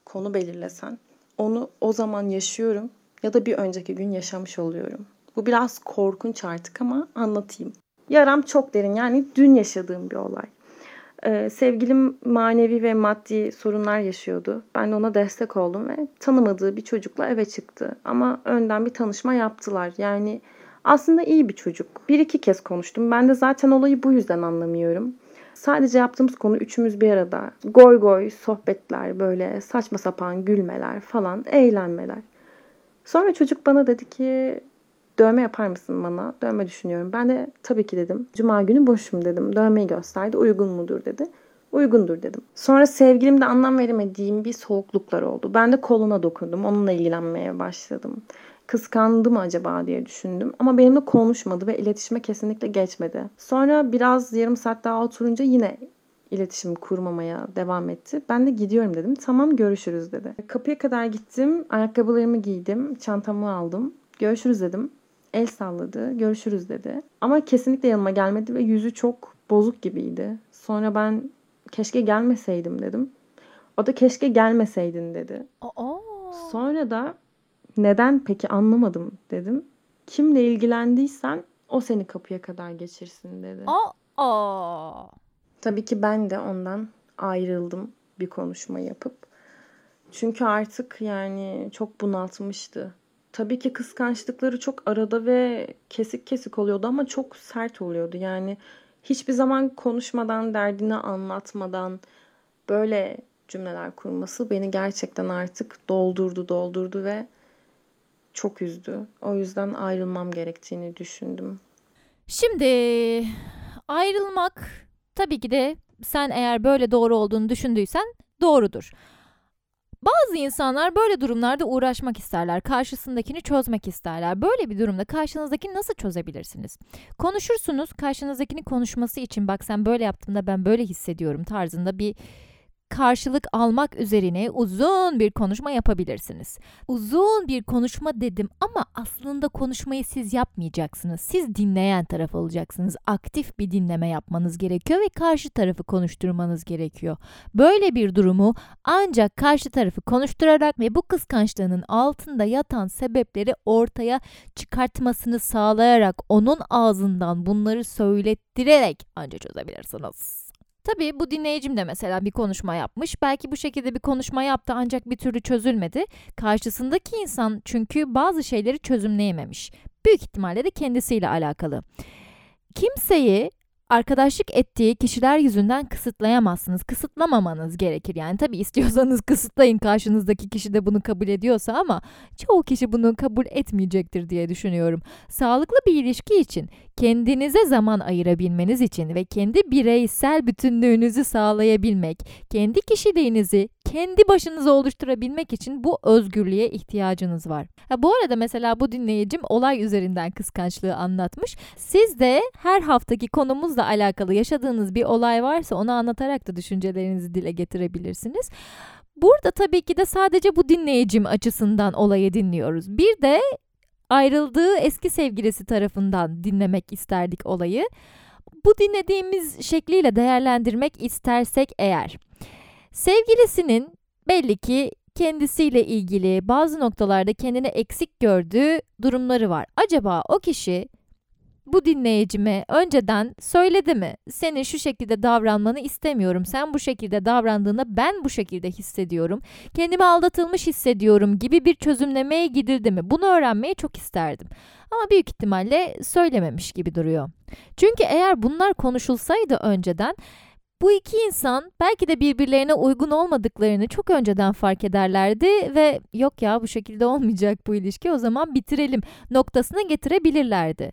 konu belirlesen onu o zaman yaşıyorum ya da bir önceki gün yaşamış oluyorum. Bu biraz korkunç artık ama anlatayım. Yaram çok derin yani dün yaşadığım bir olay. Ee, sevgilim manevi ve maddi sorunlar yaşıyordu. Ben de ona destek oldum ve tanımadığı bir çocukla eve çıktı. Ama önden bir tanışma yaptılar. Yani aslında iyi bir çocuk. Bir iki kez konuştum. Ben de zaten olayı bu yüzden anlamıyorum. Sadece yaptığımız konu üçümüz bir arada. Goy goy sohbetler böyle saçma sapan gülmeler falan eğlenmeler. Sonra çocuk bana dedi ki dövme yapar mısın bana? Dövme düşünüyorum. Ben de tabii ki dedim. Cuma günü boşum dedim. Dövmeyi gösterdi. Uygun mudur dedi. Uygundur dedim. Sonra sevgilimde anlam veremediğim bir soğukluklar oldu. Ben de koluna dokundum. Onunla ilgilenmeye başladım. Kıskandı mı acaba diye düşündüm. Ama benimle konuşmadı ve iletişime kesinlikle geçmedi. Sonra biraz yarım saat daha oturunca yine iletişim kurmamaya devam etti. Ben de gidiyorum dedim. Tamam görüşürüz dedi. Kapıya kadar gittim. Ayakkabılarımı giydim. Çantamı aldım. Görüşürüz dedim. El salladı. Görüşürüz dedi. Ama kesinlikle yanıma gelmedi ve yüzü çok bozuk gibiydi. Sonra ben keşke gelmeseydim dedim. O da keşke gelmeseydin dedi. Aa. Sonra da neden peki anlamadım dedim. Kimle ilgilendiysen o seni kapıya kadar geçirsin dedi. Aa. Tabii ki ben de ondan ayrıldım bir konuşma yapıp. Çünkü artık yani çok bunaltmıştı. Tabii ki kıskançlıkları çok arada ve kesik kesik oluyordu ama çok sert oluyordu. Yani hiçbir zaman konuşmadan, derdini anlatmadan böyle cümleler kurması beni gerçekten artık doldurdu, doldurdu ve çok üzdü. O yüzden ayrılmam gerektiğini düşündüm. Şimdi ayrılmak tabii ki de sen eğer böyle doğru olduğunu düşündüysen doğrudur. Bazı insanlar böyle durumlarda uğraşmak isterler. Karşısındakini çözmek isterler. Böyle bir durumda karşınızdakini nasıl çözebilirsiniz? Konuşursunuz. Karşınızdakini konuşması için bak sen böyle yaptığında ben böyle hissediyorum tarzında bir karşılık almak üzerine uzun bir konuşma yapabilirsiniz. Uzun bir konuşma dedim ama aslında konuşmayı siz yapmayacaksınız. Siz dinleyen taraf olacaksınız. Aktif bir dinleme yapmanız gerekiyor ve karşı tarafı konuşturmanız gerekiyor. Böyle bir durumu ancak karşı tarafı konuşturarak ve bu kıskançlığının altında yatan sebepleri ortaya çıkartmasını sağlayarak onun ağzından bunları söylettirerek ancak çözebilirsiniz. Tabii bu dinleyicim de mesela bir konuşma yapmış. Belki bu şekilde bir konuşma yaptı ancak bir türlü çözülmedi. Karşısındaki insan çünkü bazı şeyleri çözümleyememiş. Büyük ihtimalle de kendisiyle alakalı. Kimseyi arkadaşlık ettiği kişiler yüzünden kısıtlayamazsınız. Kısıtlamamanız gerekir. Yani tabii istiyorsanız kısıtlayın karşınızdaki kişi de bunu kabul ediyorsa ama çoğu kişi bunu kabul etmeyecektir diye düşünüyorum. Sağlıklı bir ilişki için kendinize zaman ayırabilmeniz için ve kendi bireysel bütünlüğünüzü sağlayabilmek, kendi kişiliğinizi kendi başınıza oluşturabilmek için bu özgürlüğe ihtiyacınız var. Ha, bu arada mesela bu dinleyicim olay üzerinden kıskançlığı anlatmış. Siz de her haftaki konumuzla alakalı yaşadığınız bir olay varsa onu anlatarak da düşüncelerinizi dile getirebilirsiniz. Burada tabii ki de sadece bu dinleyicim açısından olayı dinliyoruz. Bir de ayrıldığı eski sevgilisi tarafından dinlemek isterdik olayı. Bu dinlediğimiz şekliyle değerlendirmek istersek eğer sevgilisinin belli ki kendisiyle ilgili bazı noktalarda kendini eksik gördüğü durumları var. Acaba o kişi bu dinleyicime önceden söyledi mi? Senin şu şekilde davranmanı istemiyorum. Sen bu şekilde davrandığında ben bu şekilde hissediyorum. Kendimi aldatılmış hissediyorum gibi bir çözümlemeye gidildi mi? Bunu öğrenmeyi çok isterdim. Ama büyük ihtimalle söylememiş gibi duruyor. Çünkü eğer bunlar konuşulsaydı önceden bu iki insan belki de birbirlerine uygun olmadıklarını çok önceden fark ederlerdi ve yok ya bu şekilde olmayacak bu ilişki o zaman bitirelim noktasına getirebilirlerdi.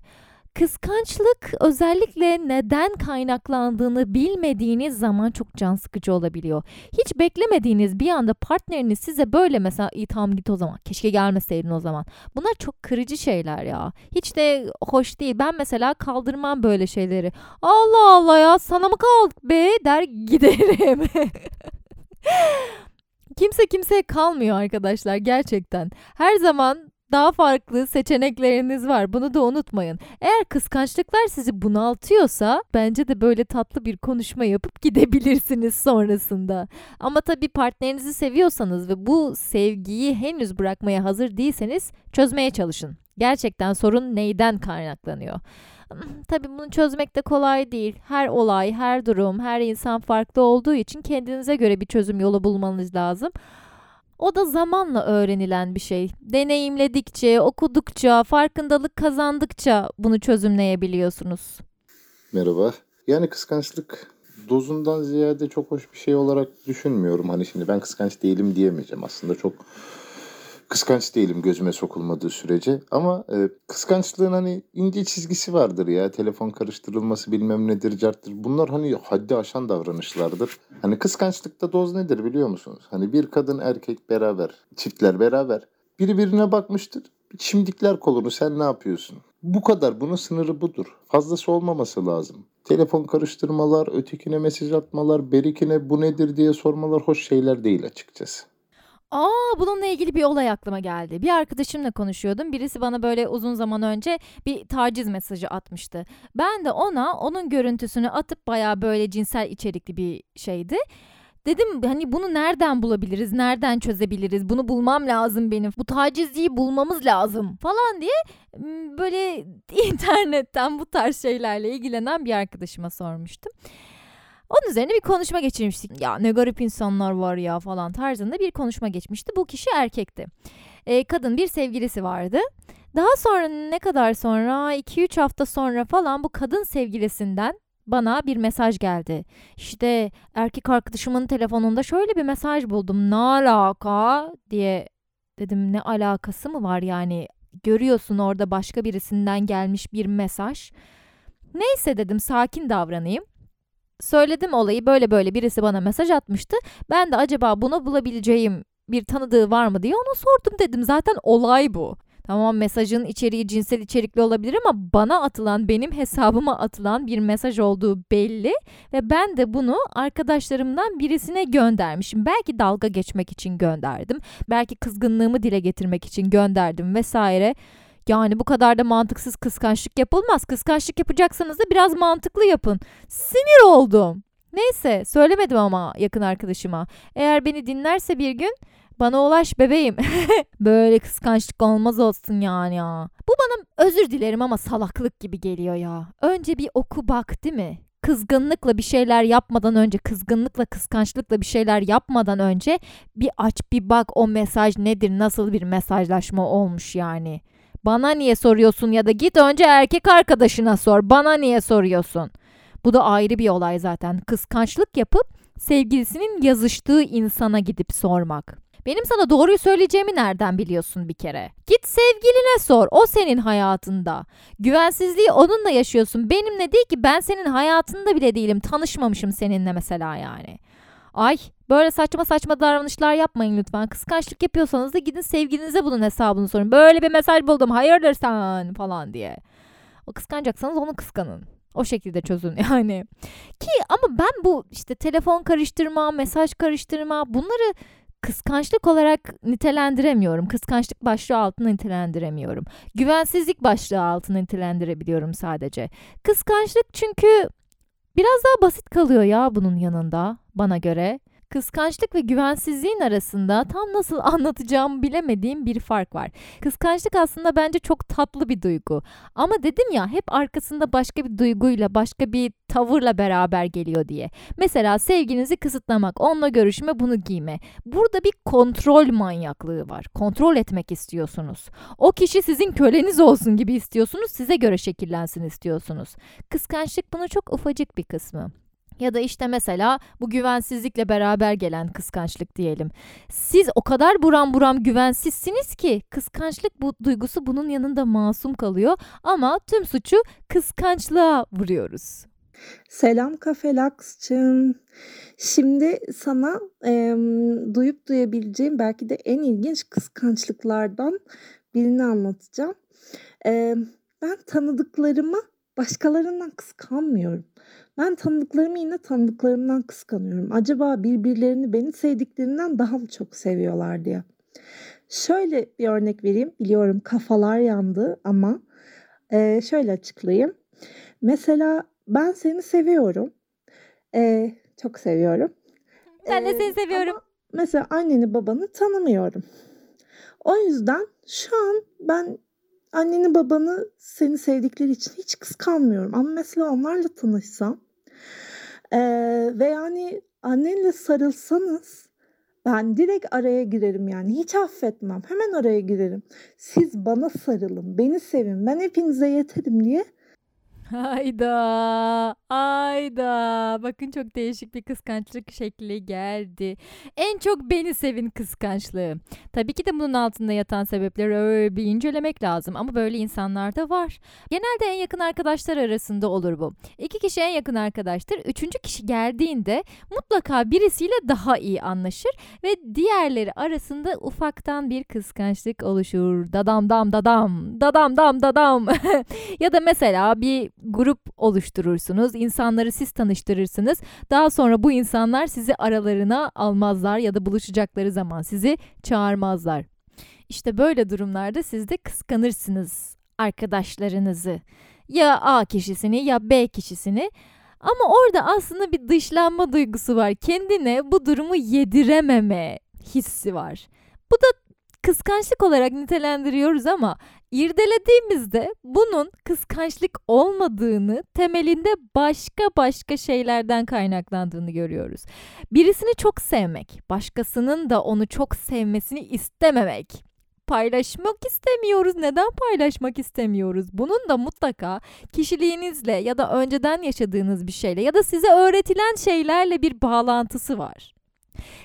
Kıskançlık özellikle neden kaynaklandığını bilmediğiniz zaman çok can sıkıcı olabiliyor. Hiç beklemediğiniz bir anda partneriniz size böyle mesela iyi tamam git o zaman keşke gelmeseydin o zaman. Bunlar çok kırıcı şeyler ya. Hiç de hoş değil. Ben mesela kaldırmam böyle şeyleri. Allah Allah ya sana mı kaldık be der giderim. Kimse kimseye kalmıyor arkadaşlar gerçekten. Her zaman daha farklı seçenekleriniz var. Bunu da unutmayın. Eğer kıskançlıklar sizi bunaltıyorsa bence de böyle tatlı bir konuşma yapıp gidebilirsiniz sonrasında. Ama tabii partnerinizi seviyorsanız ve bu sevgiyi henüz bırakmaya hazır değilseniz çözmeye çalışın. Gerçekten sorun neyden kaynaklanıyor? Tabii bunu çözmek de kolay değil. Her olay, her durum, her insan farklı olduğu için kendinize göre bir çözüm yolu bulmanız lazım. O da zamanla öğrenilen bir şey. Deneyimledikçe, okudukça, farkındalık kazandıkça bunu çözümleyebiliyorsunuz. Merhaba. Yani kıskançlık dozundan ziyade çok hoş bir şey olarak düşünmüyorum. Hani şimdi ben kıskanç değilim diyemeyeceğim. Aslında çok kıskanç değilim gözüme sokulmadığı sürece. Ama e, kıskançlığın hani ince çizgisi vardır ya. Telefon karıştırılması bilmem nedir, carttır. Bunlar hani haddi aşan davranışlardır. Hani kıskançlıkta doz nedir biliyor musunuz? Hani bir kadın erkek beraber, çiftler beraber. Biri birine bakmıştır. Şimdikler kolunu sen ne yapıyorsun? Bu kadar. Bunun sınırı budur. Fazlası olmaması lazım. Telefon karıştırmalar, ötekine mesaj atmalar, berikine bu nedir diye sormalar hoş şeyler değil açıkçası. Aa bununla ilgili bir olay aklıma geldi. Bir arkadaşımla konuşuyordum. Birisi bana böyle uzun zaman önce bir taciz mesajı atmıştı. Ben de ona onun görüntüsünü atıp baya böyle cinsel içerikli bir şeydi. Dedim hani bunu nereden bulabiliriz? Nereden çözebiliriz? Bunu bulmam lazım benim. Bu tacizliği bulmamız lazım falan diye böyle internetten bu tarz şeylerle ilgilenen bir arkadaşıma sormuştum. Onun üzerine bir konuşma geçirmiştik. Ya ne garip insanlar var ya falan tarzında bir konuşma geçmişti. Bu kişi erkekti. Ee, kadın bir sevgilisi vardı. Daha sonra ne kadar sonra 2-3 hafta sonra falan bu kadın sevgilisinden bana bir mesaj geldi. İşte erkek arkadaşımın telefonunda şöyle bir mesaj buldum. Ne alaka diye dedim ne alakası mı var yani görüyorsun orada başka birisinden gelmiş bir mesaj. Neyse dedim sakin davranayım. Söyledim olayı böyle böyle birisi bana mesaj atmıştı. Ben de acaba bunu bulabileceğim bir tanıdığı var mı diye ona sordum dedim. Zaten olay bu. Tamam mesajın içeriği cinsel içerikli olabilir ama bana atılan, benim hesabıma atılan bir mesaj olduğu belli ve ben de bunu arkadaşlarımdan birisine göndermişim. Belki dalga geçmek için gönderdim. Belki kızgınlığımı dile getirmek için gönderdim vesaire. Yani bu kadar da mantıksız kıskançlık yapılmaz. Kıskançlık yapacaksanız da biraz mantıklı yapın. Sinir oldum. Neyse söylemedim ama yakın arkadaşıma. Eğer beni dinlerse bir gün bana ulaş bebeğim. Böyle kıskançlık olmaz olsun yani ya. Bu bana özür dilerim ama salaklık gibi geliyor ya. Önce bir oku bak değil mi? Kızgınlıkla bir şeyler yapmadan önce, kızgınlıkla, kıskançlıkla bir şeyler yapmadan önce bir aç bir bak o mesaj nedir, nasıl bir mesajlaşma olmuş yani. Bana niye soruyorsun ya da git önce erkek arkadaşına sor. Bana niye soruyorsun? Bu da ayrı bir olay zaten. Kıskançlık yapıp sevgilisinin yazıştığı insana gidip sormak. Benim sana doğruyu söyleyeceğimi nereden biliyorsun bir kere? Git sevgiline sor. O senin hayatında. Güvensizliği onunla yaşıyorsun. Benimle değil ki ben senin hayatında bile değilim. Tanışmamışım seninle mesela yani. Ay böyle saçma saçma davranışlar yapmayın lütfen. Kıskançlık yapıyorsanız da gidin sevgilinize bunun hesabını sorun. Böyle bir mesaj buldum hayırdır sen falan diye. O kıskanacaksanız onu kıskanın. O şekilde çözün yani. Ki ama ben bu işte telefon karıştırma, mesaj karıştırma bunları kıskançlık olarak nitelendiremiyorum. Kıskançlık başlığı altında nitelendiremiyorum. Güvensizlik başlığı altında nitelendirebiliyorum sadece. Kıskançlık çünkü biraz daha basit kalıyor ya bunun yanında bana göre. Kıskançlık ve güvensizliğin arasında tam nasıl anlatacağımı bilemediğim bir fark var. Kıskançlık aslında bence çok tatlı bir duygu. Ama dedim ya hep arkasında başka bir duyguyla, başka bir tavırla beraber geliyor diye. Mesela sevginizi kısıtlamak, onunla görüşme, bunu giyme. Burada bir kontrol manyaklığı var. Kontrol etmek istiyorsunuz. O kişi sizin köleniz olsun gibi istiyorsunuz, size göre şekillensin istiyorsunuz. Kıskançlık bunun çok ufacık bir kısmı. Ya da işte mesela bu güvensizlikle beraber gelen kıskançlık diyelim. Siz o kadar buram buram güvensizsiniz ki kıskançlık bu duygusu bunun yanında masum kalıyor ama tüm suçu kıskançlığa vuruyoruz. Selam Kafelaks'cığım. Şimdi sana e, duyup duyabileceğim belki de en ilginç kıskançlıklardan birini anlatacağım. E, ben tanıdıklarımı başkalarından kıskanmıyorum. Ben tanıdıklarımı yine tanıdıklarımdan kıskanıyorum. Acaba birbirlerini beni sevdiklerinden daha mı çok seviyorlar diye. Şöyle bir örnek vereyim. Biliyorum kafalar yandı ama e, şöyle açıklayayım. Mesela ben seni seviyorum. E, çok seviyorum. Ben de seni seviyorum. Ama mesela anneni babanı tanımıyorum. O yüzden şu an ben anneni babanı seni sevdikleri için hiç kıskanmıyorum. Ama mesela onlarla tanışsam ee, ve yani annenle sarılsanız ben direkt araya girerim yani hiç affetmem hemen araya girerim. Siz bana sarılın beni sevin ben hepinize yeterim diye Hayda, hayda. Bakın çok değişik bir kıskançlık şekli geldi. En çok beni sevin kıskançlığı. Tabii ki de bunun altında yatan sebepleri öyle bir incelemek lazım ama böyle insanlar da var. Genelde en yakın arkadaşlar arasında olur bu. İki kişi en yakın arkadaştır. Üçüncü kişi geldiğinde mutlaka birisiyle daha iyi anlaşır ve diğerleri arasında ufaktan bir kıskançlık oluşur. Dadam dam dadam, dadam dam dadam. ya da mesela bir grup oluşturursunuz. İnsanları siz tanıştırırsınız. Daha sonra bu insanlar sizi aralarına almazlar ya da buluşacakları zaman sizi çağırmazlar. İşte böyle durumlarda siz de kıskanırsınız arkadaşlarınızı. Ya A kişisini ya B kişisini. Ama orada aslında bir dışlanma duygusu var. Kendine bu durumu yedirememe hissi var. Bu da kıskançlık olarak nitelendiriyoruz ama irdelediğimizde bunun kıskançlık olmadığını, temelinde başka başka şeylerden kaynaklandığını görüyoruz. Birisini çok sevmek, başkasının da onu çok sevmesini istememek paylaşmak istemiyoruz. Neden paylaşmak istemiyoruz? Bunun da mutlaka kişiliğinizle ya da önceden yaşadığınız bir şeyle ya da size öğretilen şeylerle bir bağlantısı var.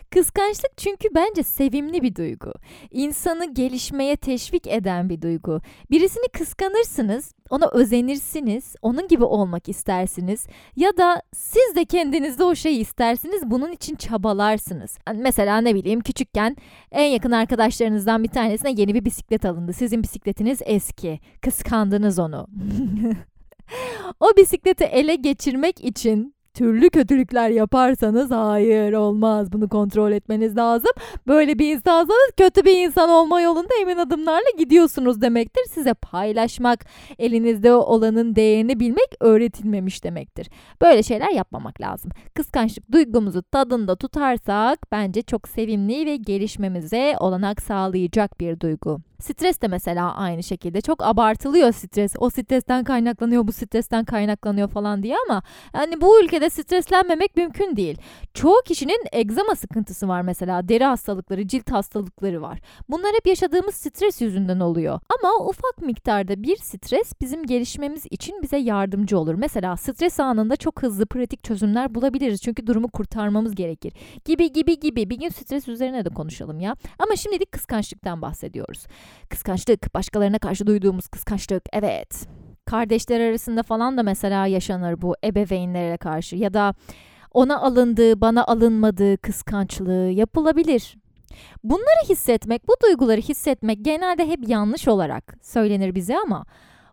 Kıskançlık çünkü bence sevimli bir duygu. İnsanı gelişmeye teşvik eden bir duygu. Birisini kıskanırsınız, ona özenirsiniz, onun gibi olmak istersiniz ya da siz de kendinizde o şeyi istersiniz, bunun için çabalarsınız. Mesela ne bileyim küçükken en yakın arkadaşlarınızdan bir tanesine yeni bir bisiklet alındı. Sizin bisikletiniz eski. Kıskandınız onu. o bisikleti ele geçirmek için türlü kötülükler yaparsanız hayır olmaz bunu kontrol etmeniz lazım. Böyle bir insansanız kötü bir insan olma yolunda emin adımlarla gidiyorsunuz demektir. Size paylaşmak, elinizde olanın değerini bilmek öğretilmemiş demektir. Böyle şeyler yapmamak lazım. Kıskançlık duygumuzu tadında tutarsak bence çok sevimli ve gelişmemize olanak sağlayacak bir duygu. Stres de mesela aynı şekilde çok abartılıyor stres. O stresten kaynaklanıyor, bu stresten kaynaklanıyor falan diye ama yani bu ülkede streslenmemek mümkün değil. Çoğu kişinin egzama sıkıntısı var mesela. Deri hastalıkları, cilt hastalıkları var. Bunlar hep yaşadığımız stres yüzünden oluyor. Ama ufak miktarda bir stres bizim gelişmemiz için bize yardımcı olur. Mesela stres anında çok hızlı pratik çözümler bulabiliriz. Çünkü durumu kurtarmamız gerekir. Gibi gibi gibi. Bir gün stres üzerine de konuşalım ya. Ama şimdilik kıskançlıktan bahsediyoruz. Kıskançlık, başkalarına karşı duyduğumuz kıskançlık. Evet. Kardeşler arasında falan da mesela yaşanır bu ebeveynlere karşı ya da ona alındığı, bana alınmadığı kıskançlığı yapılabilir. Bunları hissetmek, bu duyguları hissetmek genelde hep yanlış olarak söylenir bize ama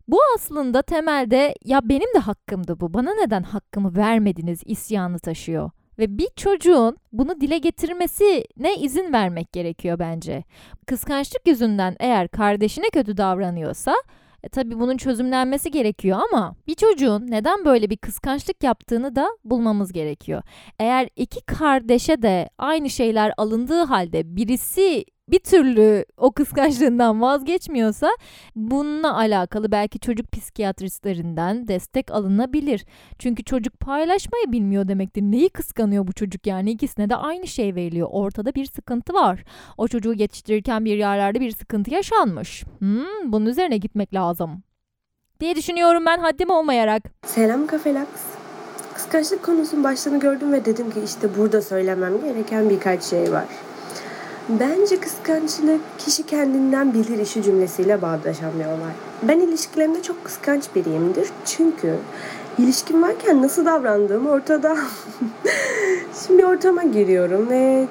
bu aslında temelde ya benim de hakkımdı bu. Bana neden hakkımı vermediniz isyanı taşıyor. Ve bir çocuğun bunu dile getirmesine izin vermek gerekiyor bence. Kıskançlık yüzünden eğer kardeşine kötü davranıyorsa e, tabii bunun çözümlenmesi gerekiyor ama bir çocuğun neden böyle bir kıskançlık yaptığını da bulmamız gerekiyor. Eğer iki kardeşe de aynı şeyler alındığı halde birisi bir türlü o kıskançlığından vazgeçmiyorsa bununla alakalı belki çocuk psikiyatristlerinden destek alınabilir. Çünkü çocuk paylaşmayı bilmiyor demektir. Neyi kıskanıyor bu çocuk yani ikisine de aynı şey veriliyor. Ortada bir sıkıntı var. O çocuğu yetiştirirken bir yerlerde bir sıkıntı yaşanmış. Hmm, bunun üzerine gitmek lazım. Diye düşünüyorum ben haddim olmayarak. Selam Kafelaks. Kıskançlık konusunun başlığını gördüm ve dedim ki işte burada söylemem gereken birkaç şey var. Bence kıskançlık kişi kendinden bilir işi cümlesiyle olay. Ben ilişkilerimde çok kıskanç biriyimdir. Çünkü ilişkim varken nasıl davrandığım ortada. Şimdi ortama giriyorum ve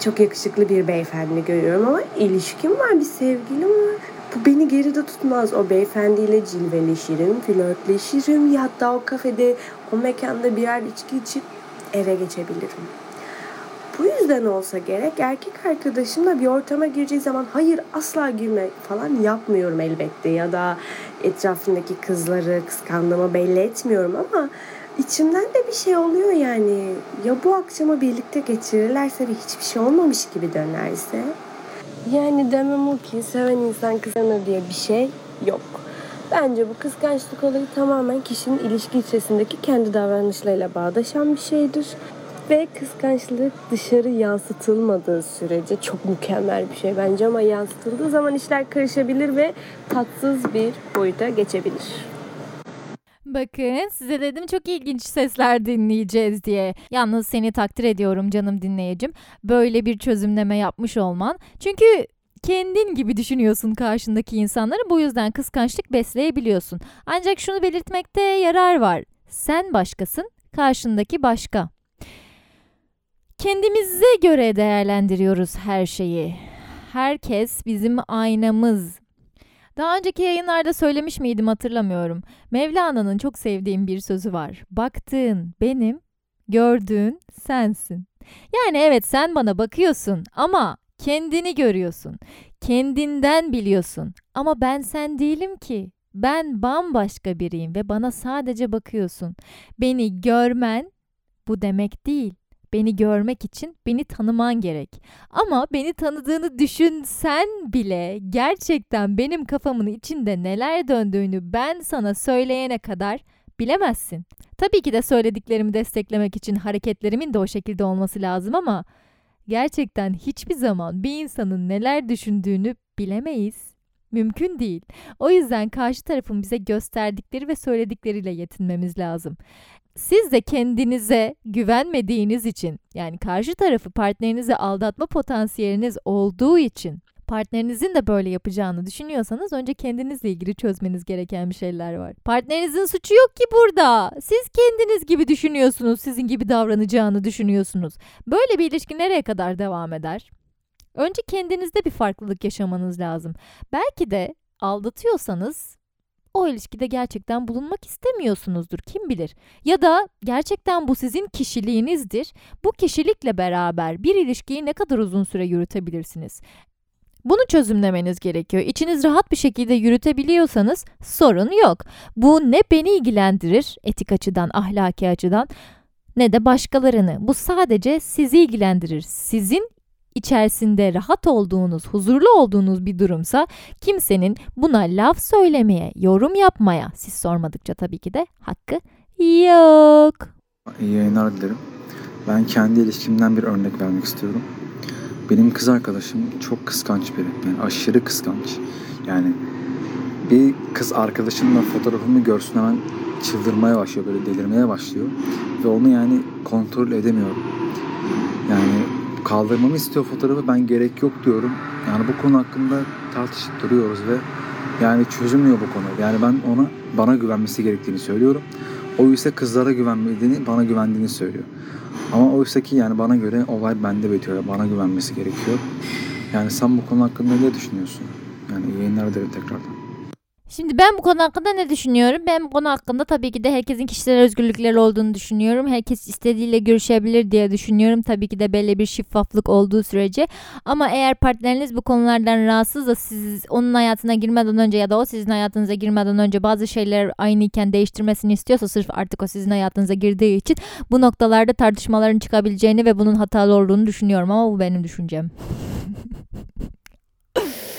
çok yakışıklı bir beyefendi görüyorum ama ilişkim var, bir sevgilim var. Bu beni geride tutmaz. O beyefendiyle cilveleşirim, flörtleşirim. Ya hatta o kafede, o mekanda birer içki içip eve geçebilirim. Bu yüzden olsa gerek erkek arkadaşımla bir ortama gireceği zaman hayır asla girme falan yapmıyorum elbette ya da etrafındaki kızları kıskandığımı belli etmiyorum ama içimden de bir şey oluyor yani. Ya bu akşamı birlikte geçirirlerse ve hiçbir şey olmamış gibi dönerse? Yani demem o ki seven insan kıskanır diye bir şey yok. Bence bu kıskançlık olayı tamamen kişinin ilişki içerisindeki kendi davranışlarıyla bağdaşan bir şeydir. Ve kıskançlık dışarı yansıtılmadığı sürece çok mükemmel bir şey bence ama yansıtıldığı zaman işler karışabilir ve tatsız bir boyuta geçebilir. Bakın size dedim çok ilginç sesler dinleyeceğiz diye. Yalnız seni takdir ediyorum canım dinleyicim. Böyle bir çözümleme yapmış olman. Çünkü kendin gibi düşünüyorsun karşındaki insanları bu yüzden kıskançlık besleyebiliyorsun. Ancak şunu belirtmekte yarar var. Sen başkasın, karşındaki başka. Kendimize göre değerlendiriyoruz her şeyi. Herkes bizim aynamız. Daha önceki yayınlarda söylemiş miydim hatırlamıyorum. Mevlana'nın çok sevdiğim bir sözü var. Baktığın benim, gördüğün sensin. Yani evet sen bana bakıyorsun ama kendini görüyorsun. Kendinden biliyorsun. Ama ben sen değilim ki. Ben bambaşka biriyim ve bana sadece bakıyorsun. Beni görmen bu demek değil. Beni görmek için beni tanıman gerek. Ama beni tanıdığını düşünsen bile gerçekten benim kafamın içinde neler döndüğünü ben sana söyleyene kadar bilemezsin. Tabii ki de söylediklerimi desteklemek için hareketlerimin de o şekilde olması lazım ama gerçekten hiçbir zaman bir insanın neler düşündüğünü bilemeyiz. Mümkün değil. O yüzden karşı tarafın bize gösterdikleri ve söyledikleriyle yetinmemiz lazım. Siz de kendinize güvenmediğiniz için yani karşı tarafı partnerinizi aldatma potansiyeliniz olduğu için partnerinizin de böyle yapacağını düşünüyorsanız önce kendinizle ilgili çözmeniz gereken bir şeyler var. Partnerinizin suçu yok ki burada. Siz kendiniz gibi düşünüyorsunuz, sizin gibi davranacağını düşünüyorsunuz. Böyle bir ilişki nereye kadar devam eder? Önce kendinizde bir farklılık yaşamanız lazım. Belki de aldatıyorsanız o ilişkide gerçekten bulunmak istemiyorsunuzdur kim bilir. Ya da gerçekten bu sizin kişiliğinizdir. Bu kişilikle beraber bir ilişkiyi ne kadar uzun süre yürütebilirsiniz? Bunu çözümlemeniz gerekiyor. İçiniz rahat bir şekilde yürütebiliyorsanız sorun yok. Bu ne beni ilgilendirir etik açıdan, ahlaki açıdan ne de başkalarını. Bu sadece sizi ilgilendirir. Sizin içerisinde rahat olduğunuz, huzurlu olduğunuz bir durumsa kimsenin buna laf söylemeye, yorum yapmaya, siz sormadıkça tabii ki de hakkı yok. İyi yayınlar dilerim. Ben kendi ilişkimden bir örnek vermek istiyorum. Benim kız arkadaşım çok kıskanç biri. Yani aşırı kıskanç. Yani bir kız arkadaşımla fotoğrafımı görsün hemen çıldırmaya başlıyor. Böyle delirmeye başlıyor. Ve onu yani kontrol edemiyorum. Yani kaldırmamı istiyor fotoğrafı ben gerek yok diyorum. Yani bu konu hakkında tartışıp duruyoruz ve yani çözülmüyor bu konu. Yani ben ona bana güvenmesi gerektiğini söylüyorum. O ise kızlara güvenmediğini, bana güvendiğini söylüyor. Ama oysa ki yani bana göre olay bende bitiyor. Bana güvenmesi gerekiyor. Yani sen bu konu hakkında ne düşünüyorsun? Yani yayınlar dilerim tekrardan. Şimdi ben bu konu hakkında ne düşünüyorum? Ben bu konu hakkında tabii ki de herkesin kişisel özgürlükleri olduğunu düşünüyorum. Herkes istediğiyle görüşebilir diye düşünüyorum. Tabii ki de belli bir şeffaflık olduğu sürece. Ama eğer partneriniz bu konulardan rahatsız da siz onun hayatına girmeden önce ya da o sizin hayatınıza girmeden önce bazı şeyler aynıyken değiştirmesini istiyorsa sırf artık o sizin hayatınıza girdiği için bu noktalarda tartışmaların çıkabileceğini ve bunun hatalı olduğunu düşünüyorum ama bu benim düşüncem.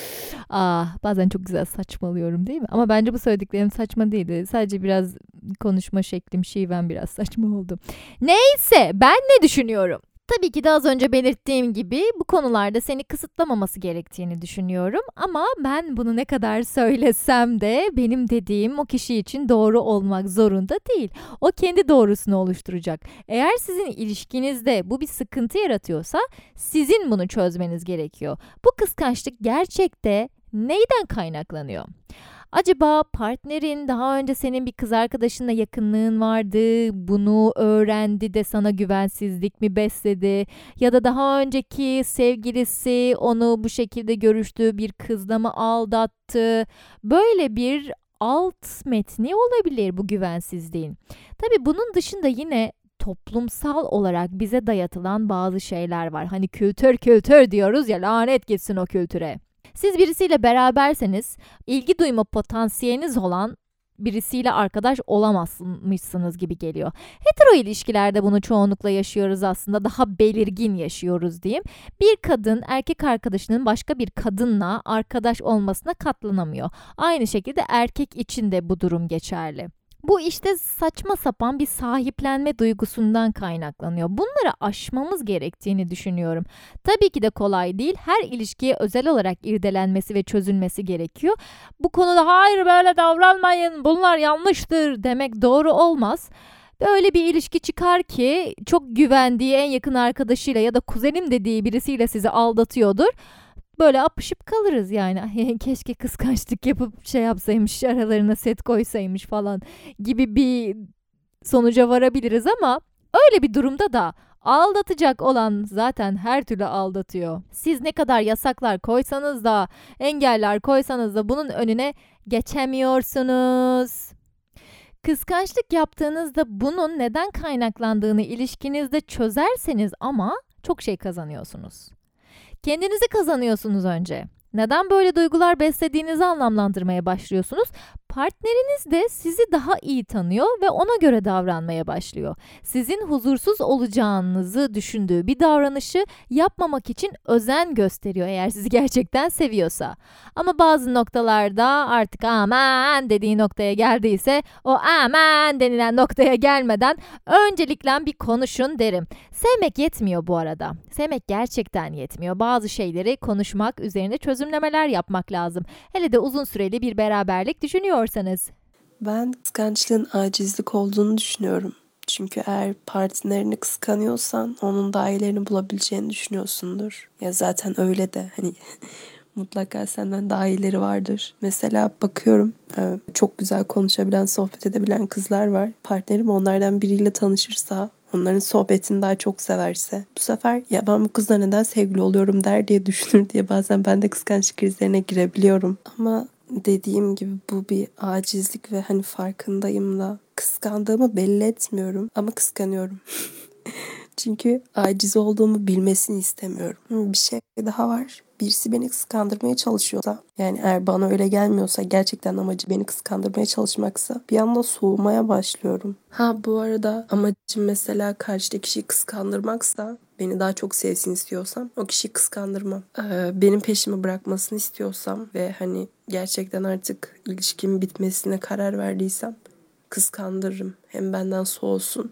Ah bazen çok güzel saçmalıyorum değil mi? Ama bence bu söylediklerim saçma değildi. Sadece biraz konuşma şeklim şiven biraz saçma oldu. Neyse ben ne düşünüyorum? Tabii ki de az önce belirttiğim gibi bu konularda seni kısıtlamaması gerektiğini düşünüyorum. Ama ben bunu ne kadar söylesem de benim dediğim o kişi için doğru olmak zorunda değil. O kendi doğrusunu oluşturacak. Eğer sizin ilişkinizde bu bir sıkıntı yaratıyorsa sizin bunu çözmeniz gerekiyor. Bu kıskançlık gerçekte neyden kaynaklanıyor? Acaba partnerin daha önce senin bir kız arkadaşınla yakınlığın vardı, bunu öğrendi de sana güvensizlik mi besledi ya da daha önceki sevgilisi onu bu şekilde görüştüğü bir kızla mı aldattı? Böyle bir alt metni olabilir bu güvensizliğin. Tabii bunun dışında yine toplumsal olarak bize dayatılan bazı şeyler var. Hani kültür kültür diyoruz ya lanet gitsin o kültüre. Siz birisiyle beraberseniz ilgi duyma potansiyeliniz olan birisiyle arkadaş olamazmışsınız gibi geliyor. Hetero ilişkilerde bunu çoğunlukla yaşıyoruz aslında. Daha belirgin yaşıyoruz diyeyim. Bir kadın erkek arkadaşının başka bir kadınla arkadaş olmasına katlanamıyor. Aynı şekilde erkek için de bu durum geçerli. Bu işte saçma sapan bir sahiplenme duygusundan kaynaklanıyor. Bunları aşmamız gerektiğini düşünüyorum. Tabii ki de kolay değil. Her ilişkiye özel olarak irdelenmesi ve çözülmesi gerekiyor. Bu konuda hayır böyle davranmayın bunlar yanlıştır demek doğru olmaz. Böyle bir ilişki çıkar ki çok güvendiği en yakın arkadaşıyla ya da kuzenim dediği birisiyle sizi aldatıyordur böyle apışıp kalırız yani. Keşke kıskançlık yapıp şey yapsaymış aralarına set koysaymış falan gibi bir sonuca varabiliriz ama öyle bir durumda da aldatacak olan zaten her türlü aldatıyor. Siz ne kadar yasaklar koysanız da engeller koysanız da bunun önüne geçemiyorsunuz. Kıskançlık yaptığınızda bunun neden kaynaklandığını ilişkinizde çözerseniz ama çok şey kazanıyorsunuz. Kendinizi kazanıyorsunuz önce. Neden böyle duygular beslediğinizi anlamlandırmaya başlıyorsunuz. Partneriniz de sizi daha iyi tanıyor ve ona göre davranmaya başlıyor. Sizin huzursuz olacağınızı düşündüğü bir davranışı yapmamak için özen gösteriyor eğer sizi gerçekten seviyorsa. Ama bazı noktalarda artık aman dediği noktaya geldiyse o aman denilen noktaya gelmeden öncelikle bir konuşun derim. Sevmek yetmiyor bu arada. Sevmek gerçekten yetmiyor. Bazı şeyleri konuşmak, üzerine çözümlemeler yapmak lazım. Hele de uzun süreli bir beraberlik düşünüyor düşünüyorsanız? Ben kıskançlığın acizlik olduğunu düşünüyorum. Çünkü eğer partnerini kıskanıyorsan onun daha iyilerini bulabileceğini düşünüyorsundur. Ya zaten öyle de hani mutlaka senden daha iyileri vardır. Mesela bakıyorum e, çok güzel konuşabilen, sohbet edebilen kızlar var. Partnerim onlardan biriyle tanışırsa onların sohbetini daha çok severse bu sefer ya ben bu kızla neden sevgili oluyorum der diye düşünür diye bazen ben de kıskançlık krizlerine girebiliyorum. Ama dediğim gibi bu bir acizlik ve hani farkındayım da kıskandığımı belli etmiyorum ama kıskanıyorum. Çünkü aciz olduğumu bilmesini istemiyorum. Bir şey daha var. birisi beni kıskandırmaya çalışıyorsa yani eğer bana öyle gelmiyorsa gerçekten amacı beni kıskandırmaya çalışmaksa bir anda soğumaya başlıyorum. Ha bu arada amacım mesela karşıdaki kişiyi kıskandırmaksa beni daha çok sevsin istiyorsam o kişiyi kıskandırmam. Ee, benim peşimi bırakmasını istiyorsam ve hani gerçekten artık ilişkimin bitmesine karar verdiysem kıskandırırım. Hem benden soğusun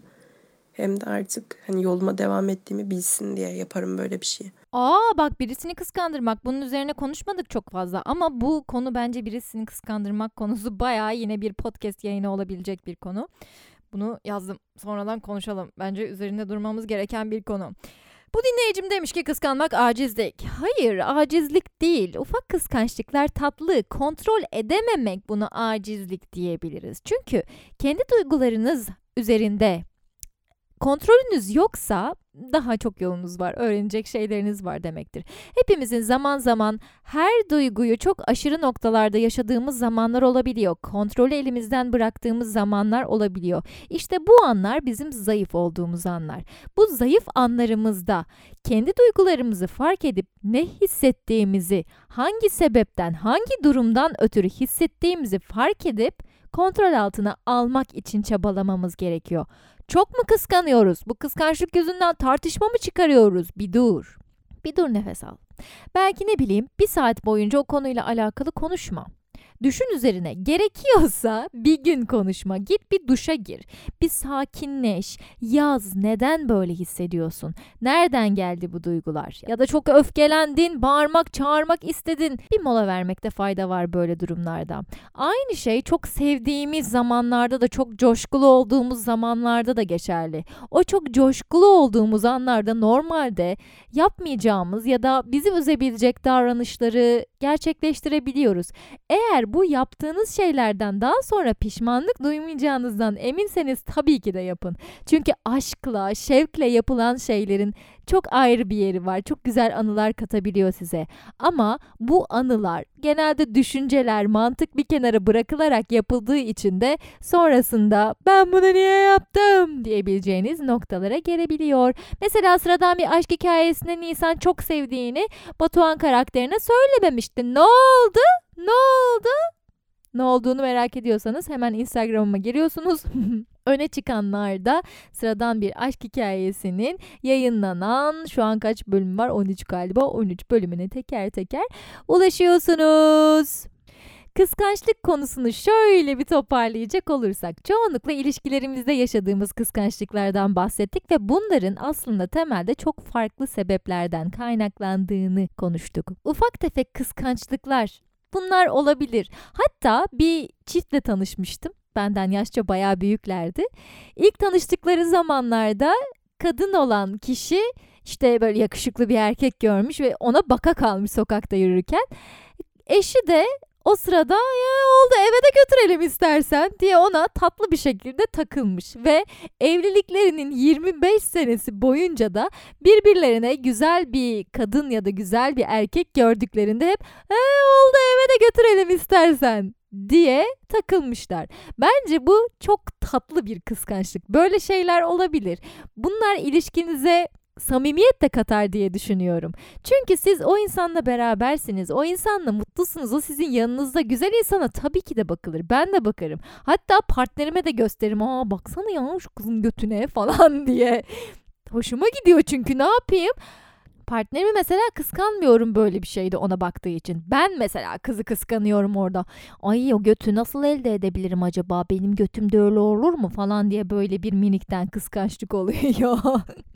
hem de artık hani yoluma devam ettiğimi bilsin diye yaparım böyle bir şeyi. Aa bak birisini kıskandırmak bunun üzerine konuşmadık çok fazla ama bu konu bence birisini kıskandırmak konusu bayağı yine bir podcast yayını olabilecek bir konu. Bunu yazdım sonradan konuşalım bence üzerinde durmamız gereken bir konu. Bu dinleyicim demiş ki kıskanmak acizlik. Hayır acizlik değil. Ufak kıskançlıklar tatlı. Kontrol edememek bunu acizlik diyebiliriz. Çünkü kendi duygularınız üzerinde kontrolünüz yoksa daha çok yolunuz var, öğrenecek şeyleriniz var demektir. Hepimizin zaman zaman her duyguyu çok aşırı noktalarda yaşadığımız zamanlar olabiliyor. Kontrolü elimizden bıraktığımız zamanlar olabiliyor. İşte bu anlar bizim zayıf olduğumuz anlar. Bu zayıf anlarımızda kendi duygularımızı fark edip ne hissettiğimizi, hangi sebepten, hangi durumdan ötürü hissettiğimizi fark edip kontrol altına almak için çabalamamız gerekiyor. Çok mu kıskanıyoruz? Bu kıskançlık yüzünden tartışma mı çıkarıyoruz? Bir dur. Bir dur nefes al. Belki ne bileyim bir saat boyunca o konuyla alakalı konuşma. Düşün üzerine. Gerekiyorsa bir gün konuşma. Git bir duşa gir. Bir sakinleş. Yaz. Neden böyle hissediyorsun? Nereden geldi bu duygular? Ya da çok öfkelendin, bağırmak, çağırmak istedin. Bir mola vermekte fayda var böyle durumlarda. Aynı şey çok sevdiğimiz zamanlarda da çok coşkulu olduğumuz zamanlarda da geçerli. O çok coşkulu olduğumuz anlarda normalde yapmayacağımız ya da bizi üzebilecek davranışları gerçekleştirebiliyoruz. Eğer bu yaptığınız şeylerden daha sonra pişmanlık duymayacağınızdan eminseniz tabii ki de yapın. Çünkü aşkla, şevkle yapılan şeylerin çok ayrı bir yeri var. Çok güzel anılar katabiliyor size. Ama bu anılar genelde düşünceler, mantık bir kenara bırakılarak yapıldığı için de sonrasında ben bunu niye yaptım diyebileceğiniz noktalara gelebiliyor. Mesela sıradan bir aşk hikayesinde Nisan çok sevdiğini Batuhan karakterine söylememişti. Ne oldu? Ne oldu? Ne olduğunu merak ediyorsanız hemen Instagram'ıma giriyorsunuz. Öne çıkanlarda sıradan bir aşk hikayesinin yayınlanan şu an kaç bölüm var? 13 galiba. 13 bölümüne teker teker ulaşıyorsunuz. Kıskançlık konusunu şöyle bir toparlayacak olursak çoğunlukla ilişkilerimizde yaşadığımız kıskançlıklardan bahsettik ve bunların aslında temelde çok farklı sebeplerden kaynaklandığını konuştuk. Ufak tefek kıskançlıklar bunlar olabilir. Hatta bir çiftle tanışmıştım. Benden yaşça bayağı büyüklerdi. İlk tanıştıkları zamanlarda kadın olan kişi işte böyle yakışıklı bir erkek görmüş ve ona baka kalmış sokakta yürürken. Eşi de o sırada ya oldu eve de götürelim istersen diye ona tatlı bir şekilde takılmış ve evliliklerinin 25 senesi boyunca da birbirlerine güzel bir kadın ya da güzel bir erkek gördüklerinde hep e, oldu eve de götürelim istersen diye takılmışlar. Bence bu çok tatlı bir kıskançlık. Böyle şeyler olabilir. Bunlar ilişkinize samimiyet de katar diye düşünüyorum. Çünkü siz o insanla berabersiniz. O insanla mutlusunuz. O sizin yanınızda. Güzel insana tabii ki de bakılır. Ben de bakarım. Hatta partnerime de gösteririm. Aa baksana ya şu kızın götüne falan diye. Hoşuma gidiyor çünkü ne yapayım? Partnerimi mesela kıskanmıyorum böyle bir şeyde ona baktığı için. Ben mesela kızı kıskanıyorum orada. Ay o götü nasıl elde edebilirim acaba? Benim götüm de öyle olur mu falan diye böyle bir minikten kıskançlık oluyor.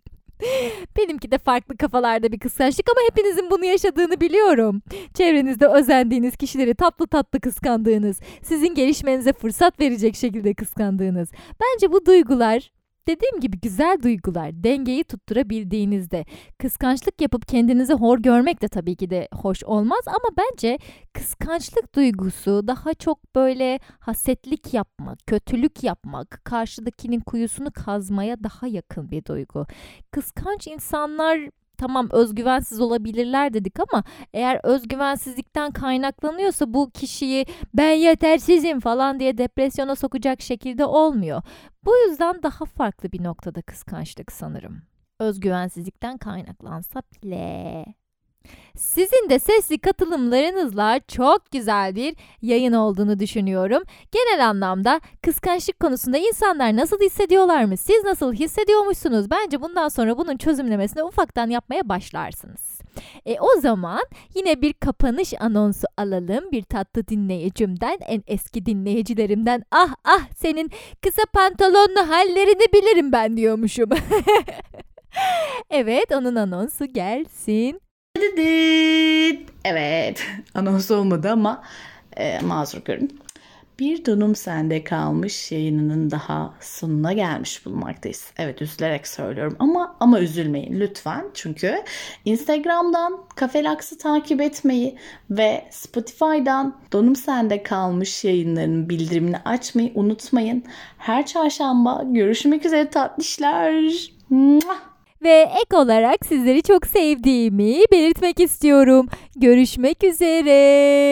Benimki de farklı kafalarda bir kıskançlık ama hepinizin bunu yaşadığını biliyorum. Çevrenizde özendiğiniz kişileri tatlı tatlı kıskandığınız, sizin gelişmenize fırsat verecek şekilde kıskandığınız. Bence bu duygular Dediğim gibi güzel duygular dengeyi tutturabildiğinizde kıskançlık yapıp kendinizi hor görmek de tabii ki de hoş olmaz ama bence kıskançlık duygusu daha çok böyle hasetlik yapmak, kötülük yapmak, karşıdakinin kuyusunu kazmaya daha yakın bir duygu. Kıskanç insanlar tamam özgüvensiz olabilirler dedik ama eğer özgüvensizlikten kaynaklanıyorsa bu kişiyi ben yetersizim falan diye depresyona sokacak şekilde olmuyor. Bu yüzden daha farklı bir noktada kıskançlık sanırım. Özgüvensizlikten kaynaklansa bile. Sizin de sesli katılımlarınızla çok güzel bir yayın olduğunu düşünüyorum. Genel anlamda kıskançlık konusunda insanlar nasıl hissediyorlar mı? Siz nasıl hissediyormuşsunuz? Bence bundan sonra bunun çözümlemesini ufaktan yapmaya başlarsınız. E o zaman yine bir kapanış anonsu alalım bir tatlı dinleyicimden, en eski dinleyicilerimden. Ah ah senin kısa pantolonlu hallerini bilirim ben diyormuşum. evet onun anonsu gelsin. Evet anons olmadı ama e, mazur görün. Bir donum sende kalmış yayınının daha sonuna gelmiş bulunmaktayız. Evet üzülerek söylüyorum ama ama üzülmeyin lütfen. Çünkü Instagram'dan Kafelaks'ı takip etmeyi ve Spotify'dan donum sende kalmış yayınlarının bildirimini açmayı unutmayın. Her çarşamba görüşmek üzere tatlışlar. Mua! Ve ek olarak sizleri çok sevdiğimi belirtmek istiyorum. Görüşmek üzere.